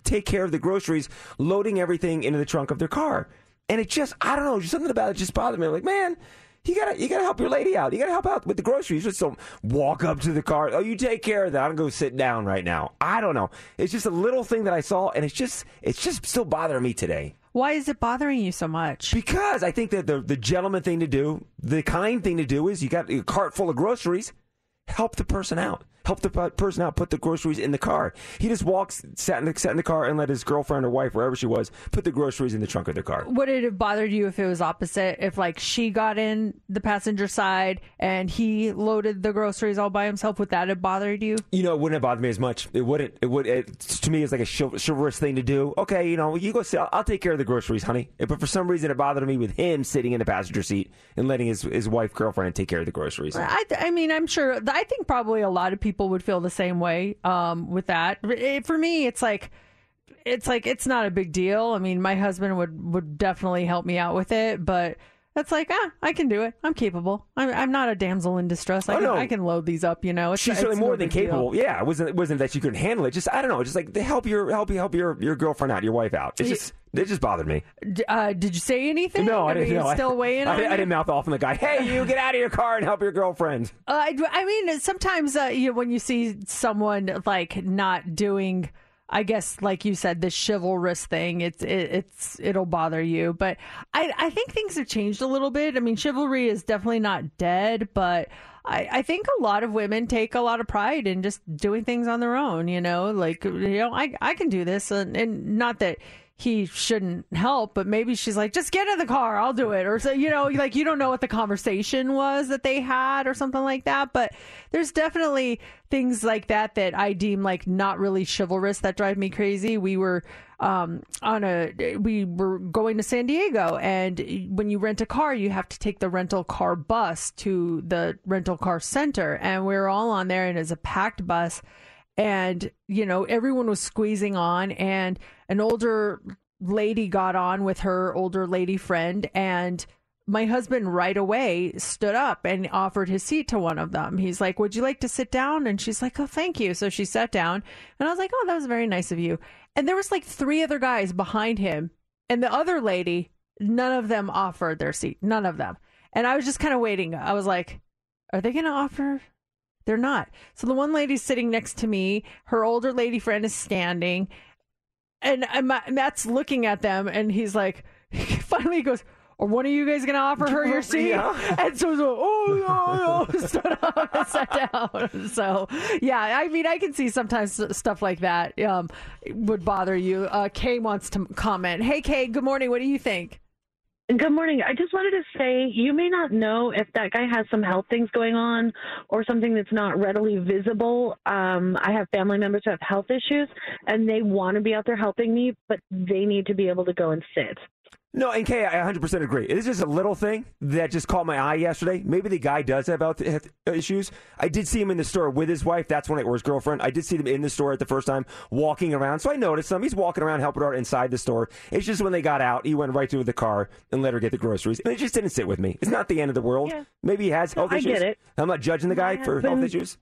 take care of the groceries, loading everything into the trunk of their car. And it just, I don't know, just something about it just bothered me. I'm like, man, you gotta you gotta help your lady out. You gotta help out with the groceries. Just don't walk up to the car. Oh, you take care of that. I'm gonna go sit down right now. I don't know. It's just a little thing that I saw, and it's just it's just still bothering me today. Why is it bothering you so much? Because I think that the the gentleman thing to do, the kind thing to do, is you got a cart full of groceries, help the person out help the person out, put the groceries in the car. He just walks, sat in the, sat in the car, and let his girlfriend or wife, wherever she was, put the groceries in the trunk of the car. Would it have bothered you if it was opposite? If like she got in the passenger side and he loaded the groceries all by himself, would that have bothered you? You know, it wouldn't have bothered me as much. It wouldn't. It would. It, to me, it's like a chivalrous thing to do. Okay, you know, you go. See, I'll, I'll take care of the groceries, honey. But for some reason, it bothered me with him sitting in the passenger seat and letting his his wife girlfriend take care of the groceries. I, I mean, I'm sure. I think probably a lot of people would feel the same way um, with that. It, for me, it's like it's like it's not a big deal. I mean, my husband would would definitely help me out with it, but It's like, ah, I can do it. I'm capable. I'm, I'm not a damsel in distress. I, Oh, can, no. I can load these up. You know, it's, She's it's certainly no more than big deal. capable. Yeah, it wasn't it wasn't that she couldn't handle it. Just I don't know, just like help your help you help your your girlfriend out, your wife out. It Yeah. just it just bothered me. Uh, did you say anything? No, I didn't mean, know. Still weighing I, on didn't- I didn't mouth off on the guy. Hey, you get out of your car and help your girlfriend. Uh, I, I mean, sometimes uh, you when you see someone like not doing, I guess, like you said, this chivalrous thing, it's it, it's it'll bother you. But I I think things have changed a little bit. I mean, chivalry is definitely not dead, but. I, I think a lot of women take a lot of pride in just doing things on their own, you know, like, you know, I, I can do this. And, and not that he shouldn't help, but maybe she's like, just get in the car, I'll do it. Or so, you know, [LAUGHS] like you don't know what the conversation was that they had or something like that. But there's definitely things like that that I deem like not really chivalrous that drive me crazy. We were um, on a, we were going to San Diego and when you rent a car, you have to take the rental car bus to the rental car center. And we were all on there and it's a packed bus and you know everyone was squeezing on and an older lady got on with her older lady friend and my husband right away stood up and offered his seat to one of them. He's like, "Would you like to sit down?" And she's like, "Oh, thank you." So she sat down, and I was like, "Oh, that was very nice of you." And there was like three other guys behind him, and the other lady, none of them offered their seat. None of them. And I was just kind of waiting. I was like, "Are they going to offer they're not. So the one lady's sitting next to me. Her older lady friend is standing, and Ma- Matt's looking at them, and he's like, [LAUGHS] finally he goes. Are one of you guys gonna offer her your [LAUGHS] seat? Yeah. And so, [LAUGHS] so oh no, no, stood up and sat down. So yeah, I mean, I can see sometimes stuff like that um, would bother you. Uh, Kay wants to comment. Hey, Kay, good morning. What do you think? Good morning. I just wanted to say you may not know if that guy has some health things going on or something that's not readily visible. Um, I have family members who have health issues and they want to be out there helping me, but they need to be able to go and sit. No, and Kay, I 100% agree. It's just a little thing that just caught my eye yesterday. Maybe the guy does have health issues. I did see him in the store with his wife. That's when I, or his girlfriend. I did see them in the store at the first time, walking around. So I noticed him. He's walking around helping her out inside the store. It's just when they got out, he went right to the car and let her get the groceries. And it just didn't sit with me. It's not the end of the world. Yeah. Maybe he has No, health I issues. get it. I'm not judging the guy for health issues.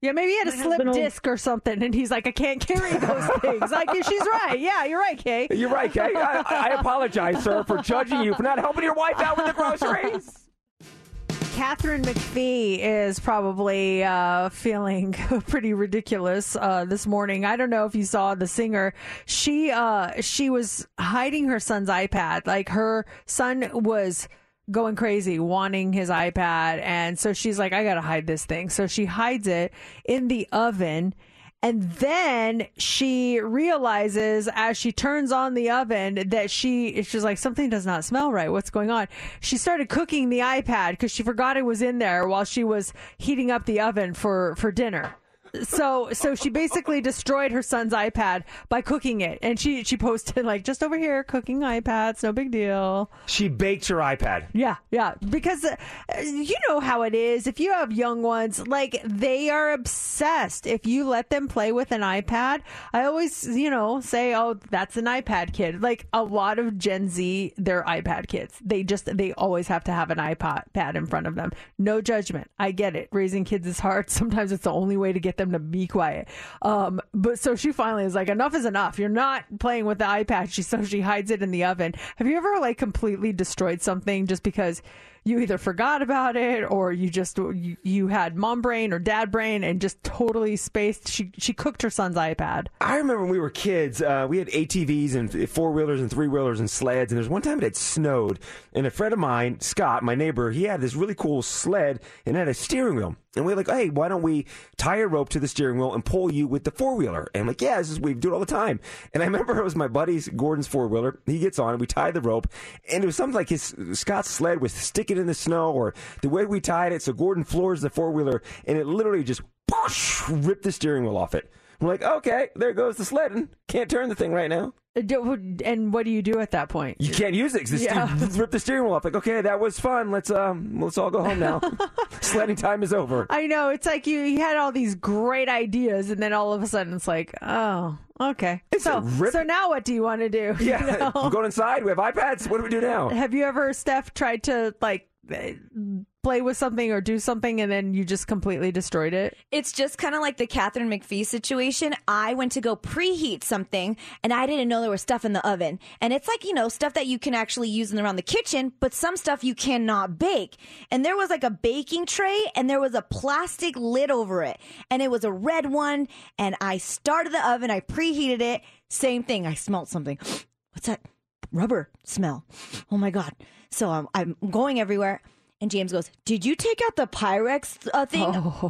Yeah, maybe he had a My slip husband will- disc or something, and he's like, I can't carry those [LAUGHS] things. Like, she's right. Yeah, you're right, Kay. You're right, Kay. I, I apologize, sir, for judging you for not helping your wife out with the groceries. [LAUGHS] Katharine McPhee is probably uh, feeling [LAUGHS] pretty ridiculous uh, this morning. I don't know if you saw the singer. She uh, she was hiding her son's iPad. Like her son was going crazy wanting his iPad and so she's like I got to hide this thing. So she hides it in the oven and then she realizes as she turns on the oven that she she's like something does not smell right. What's going on? She started cooking the iPad because she forgot it was in there while she was heating up the oven for for dinner. So so she basically destroyed her son's iPad by cooking it, and she she posted like just over here cooking iPads, no big deal. She baked her iPad. Yeah, yeah. Because uh, you know how it is. If you have young ones, like they are obsessed. If you let them play with an iPad, I always, you know, say, oh, that's an iPad kid. Like a lot of Gen Z, they're iPad kids. They just, they always have to have an iPad pad in front of them. No judgment. I get it. Raising kids is hard. [LAUGHS] Sometimes it's the only way to get them to be quiet. Um, but so she finally is like, enough is enough. You're not playing with the iPad. She, so she hides it in the oven. Have you ever like completely destroyed something just because you either forgot about it or you just you, you had mom brain or dad brain and just totally spaced she she cooked her son's ipad I remember when we were kids, uh, we had ATVs and four wheelers and three wheelers and sleds. And there's one time it had snowed, and a friend of mine, Scott, my neighbor, he had this really cool sled and it had a steering wheel. And we were like, hey, why don't we tie a rope to the steering wheel and pull you with the four wheeler? And I'm like, yeah, this is, we do it all the time. And I remember it was my buddy's Gordon's four wheeler. He gets on, we tie the rope, and it was something like his Scott's sled was sticking in the snow, or the way we tied it. So Gordon floors the four wheeler, and it literally just whoosh, ripped the steering wheel off it. I'm like, okay, there goes the sledding. Can't turn the thing right now. And what do you do at that point? You can't use it 'cause the steer- Yeah. [LAUGHS] rip the steering wheel up. Like, okay, that was fun. Let's um, let's all go home now. [LAUGHS] Sledding time is over. I know. It's like you, you had all these great ideas, and then all of a sudden it's like, oh, okay. so, so now what do you want to do? [LAUGHS] You Yeah, know? I'm going inside. We have iPads. What do we do now? Have you ever, Steph, tried to like play with something or do something, and then you just completely destroyed it? It's just kind of like the Katharine McPhee situation. I went to go preheat something and I didn't know there was stuff in the oven. And it's like, you know, stuff that you can actually use in around the kitchen, but some stuff you cannot bake. And there was like a baking tray and there was a plastic lid over it. And it was a red one. And I started the oven, I preheated it. Same thing. I smelled something. [GASPS] What's that? Rubber smell. Oh my God. So I'm, I'm going everywhere. And James goes, Did you take out the Pyrex uh, thing?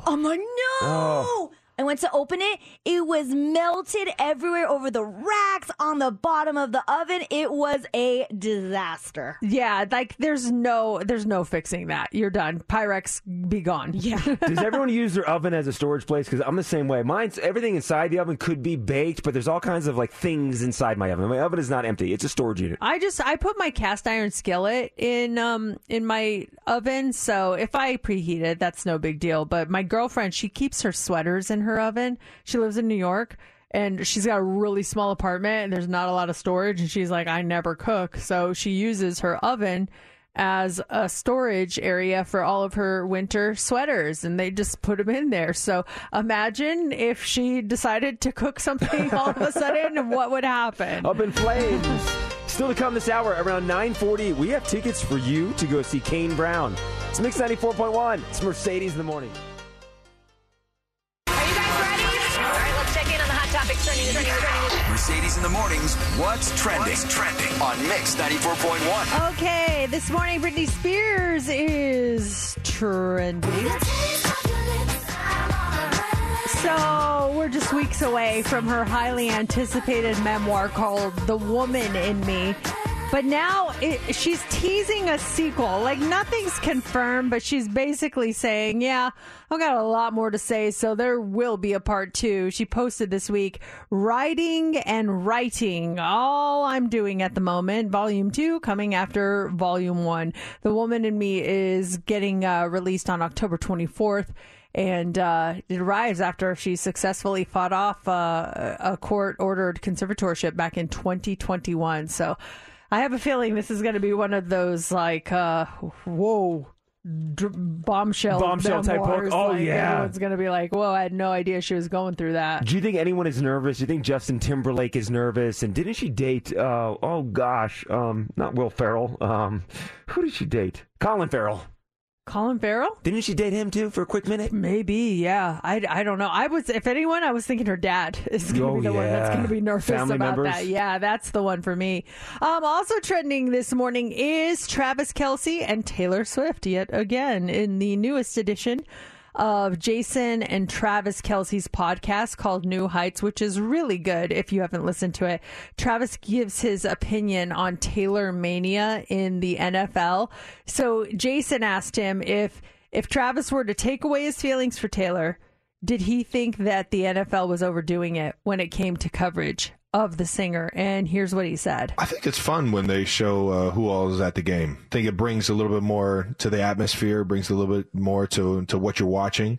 I'm like, No. Oh. I went to open it. It was melted everywhere over the racks, on the bottom of the oven. It was a disaster. Yeah, like there's no there's no fixing that. You're done. Pyrex be gone. Yeah. [LAUGHS] Does everyone use their oven as a storage place? Because I'm the same way. Mine's everything inside the oven could be baked, but there's all kinds of like things inside my oven. My oven is not empty; it's a storage unit. I just I put my cast iron skillet in um in my oven, so if I preheat it, that's no big deal. But my girlfriend, she keeps her sweaters in her oven. She lives in New York. And she's got a really small apartment and there's not a lot of storage. And she's like, I never cook. So she uses her oven as a storage area for all of her winter sweaters and they just put them in there. So imagine if she decided to cook [LAUGHS] something all of a sudden, what would happen? Up in flames. Still to come this hour around 9:40, we have tickets for you to go see Kane Brown. It's Mix 94.1. It's Mercedes in the morning. Mercedes in the mornings. What's trending? trending on Mix 94.1. Okay, this morning Britney Spears is trending. So we're just weeks away from her highly anticipated memoir called The Woman in Me. But now it, she's teasing a sequel. Like nothing's confirmed, but she's basically saying, "Yeah, I've got a lot more to say, so there will be a part two. She posted this week, "Writing and writing, all I'm doing at the moment. Volume two coming after Volume one. The Woman in Me is getting uh, released on October 24th." and uh, it arrives after she successfully fought off uh, a court ordered conservatorship back in 2021. So I have a feeling this is going to be one of those like, uh, whoa. dr- Bombshell, Bombshell type book? memoirs. Oh, Like, yeah. everyone's gonna be like, "Whoa, I had no idea she was going through that." Do you think anyone is nervous? Do you think Justin Timberlake is nervous? And didn't she date? Uh, oh gosh, um, not Will Ferrell. Um, who did she date? Colin Farrell. Colin Farrell? Didn't she date him too for a quick minute? Maybe, yeah. I, I don't know. I was, if anyone, I was thinking her dad [LAUGHS] is going to Oh, be the one that's going to be nervous Family about members? that. Yeah, that's the one for me. Um, also trending this morning is Travis Kelce and Taylor Swift yet again in the newest edition of Jason and Travis Kelce's podcast called New Heights, which is really good if you haven't listened to it. Travis gives his opinion on Taylor Mania in the NFL. So Jason asked him if if Travis were to take away his feelings for Taylor, did he think that the NFL was overdoing it when it came to coverage of the singer? And here's what he said. I think it's fun when they show uh, who all is at the game. I think it brings a little bit more to the atmosphere, brings a little bit more to to what you're watching.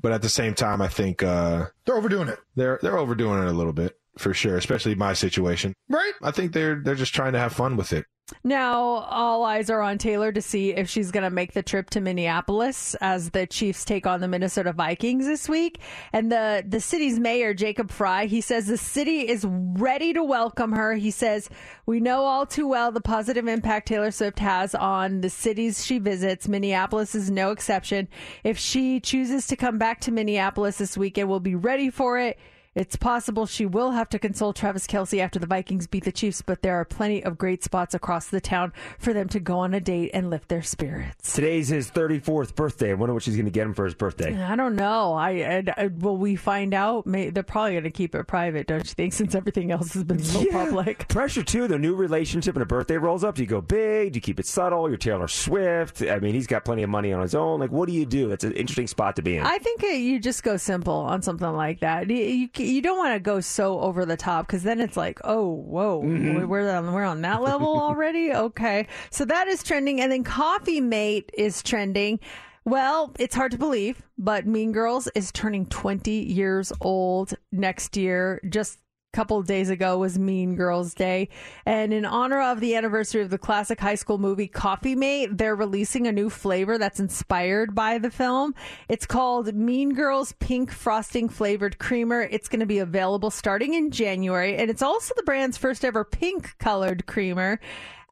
But at the same time, I think uh, they're overdoing it. They're they're overdoing it a little bit for sure, especially my situation. Right. I think they're they're just trying to have fun with it. Now, all eyes are on Taylor to see if she's going to make the trip to Minneapolis as the Chiefs take on the Minnesota Vikings this week. And the, the city's mayor, Jacob Frey, he says the city is ready to welcome her. He says, We know all too well the positive impact Taylor Swift has on the cities she visits. Minneapolis is no exception. If she chooses to come back to Minneapolis this weekend, we'll be ready for it. It's possible she will have to console Travis Kelce after the Vikings beat the Chiefs, but there are plenty of great spots across the town for them to go on a date and lift their spirits. Today's his 34th birthday. I wonder what she's going to get him for his birthday. I don't know. I, I, I- will we find out? May, they're probably going to keep it private, don't you think? Since everything else has been so [LAUGHS] Yeah. public. Pressure too. The new relationship and a birthday rolls up. Do you go big? Do you keep it subtle? You're Taylor Swift. I mean, he's got plenty of money on his own. Like, what do you do? That's an interesting spot to be in. I think uh, you just go simple on something like that. You, you, you don't want to go so over the top because then it's like, oh, whoa, Mhm. we're on we're on that level [LAUGHS] already. Okay, so that is trending, and then Coffee Mate is trending. Well, it's hard to believe, but Mean Girls is turning 20 years old next year. Just couple days ago was Mean Girls Day. And in honor of the anniversary of the classic high school movie Coffee Mate, they're releasing a new flavor that's inspired by the film. It's called Mean Girls Pink Frosting Flavored Creamer. It's going to be available starting in January. And it's also the brand's first ever pink colored creamer.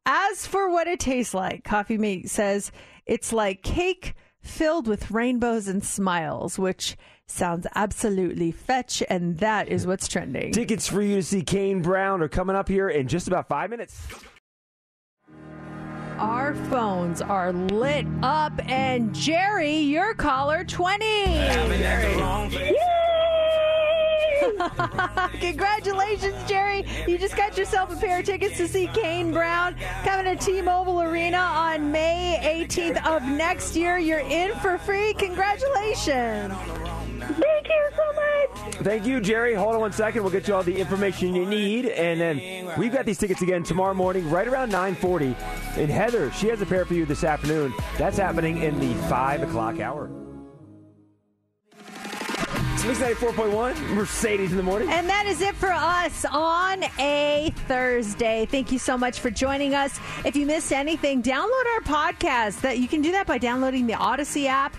As for what it tastes like, Coffee Mate says it's like cake filled with rainbows and smiles, which sounds absolutely fetch, and that is what's trending. Tickets for you to see Kane Brown are coming up here in just about five minutes. Our phones are lit up, and Jerry, you're caller 20. [LAUGHS] Congratulations, Jerry. You just got yourself a pair of tickets to see Kane Brown coming to T Mobile Arena on May 18th of next year. You're in for free. Congratulations. Thank you so much. Thank you, Jerry. Hold on one second. We'll get you all the information you need, and then we've got these tickets again tomorrow morning, right around 9:40. And Heather, she has a pair for you this afternoon. That's happening in the five o'clock hour. It's Mix 94.1, Mercedes in the morning. And that is it for us on a Thursday. Thank you so much for joining us. If you missed anything, download our podcast. That you can do that by downloading the Audacy app.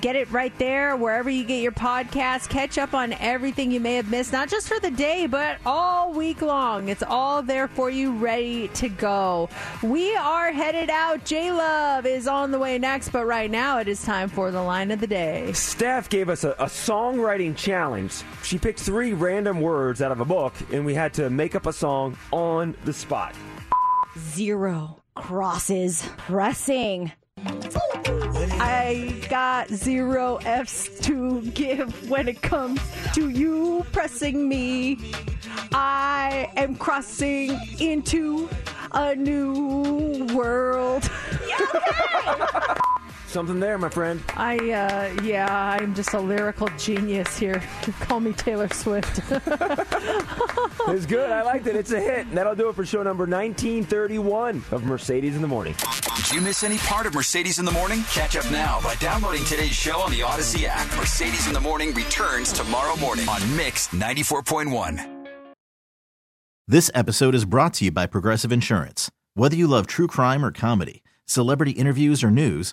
Get it right there wherever you get your podcast. Catch up on everything you may have missed, not just for the day, but all week long. It's all there for you, ready to go. We are headed out. J Love is on the way next, but right now it is time for the line of the day. Steph gave us a, a songwriting challenge. She picked three random words out of a book, and we had to make up a song on the spot. Zero crosses pressing. I got zero F's to give when it comes to you pressing me. I am crossing into a new world. [LAUGHS] Something there, my friend. I, uh, yeah, I'm just a lyrical genius here. Call me Taylor Swift. [LAUGHS] It's good. I liked it. It's a hit. And that'll do it for show number 1931 of Mercedes in the Morning. Did you miss any part of Mercedes in the Morning? Catch up now by downloading today's show on the Audacy app. Mercedes in the Morning returns tomorrow morning on Mix 94.1. This episode is brought to you by Progressive Insurance. Whether you love true crime or comedy, celebrity interviews or news,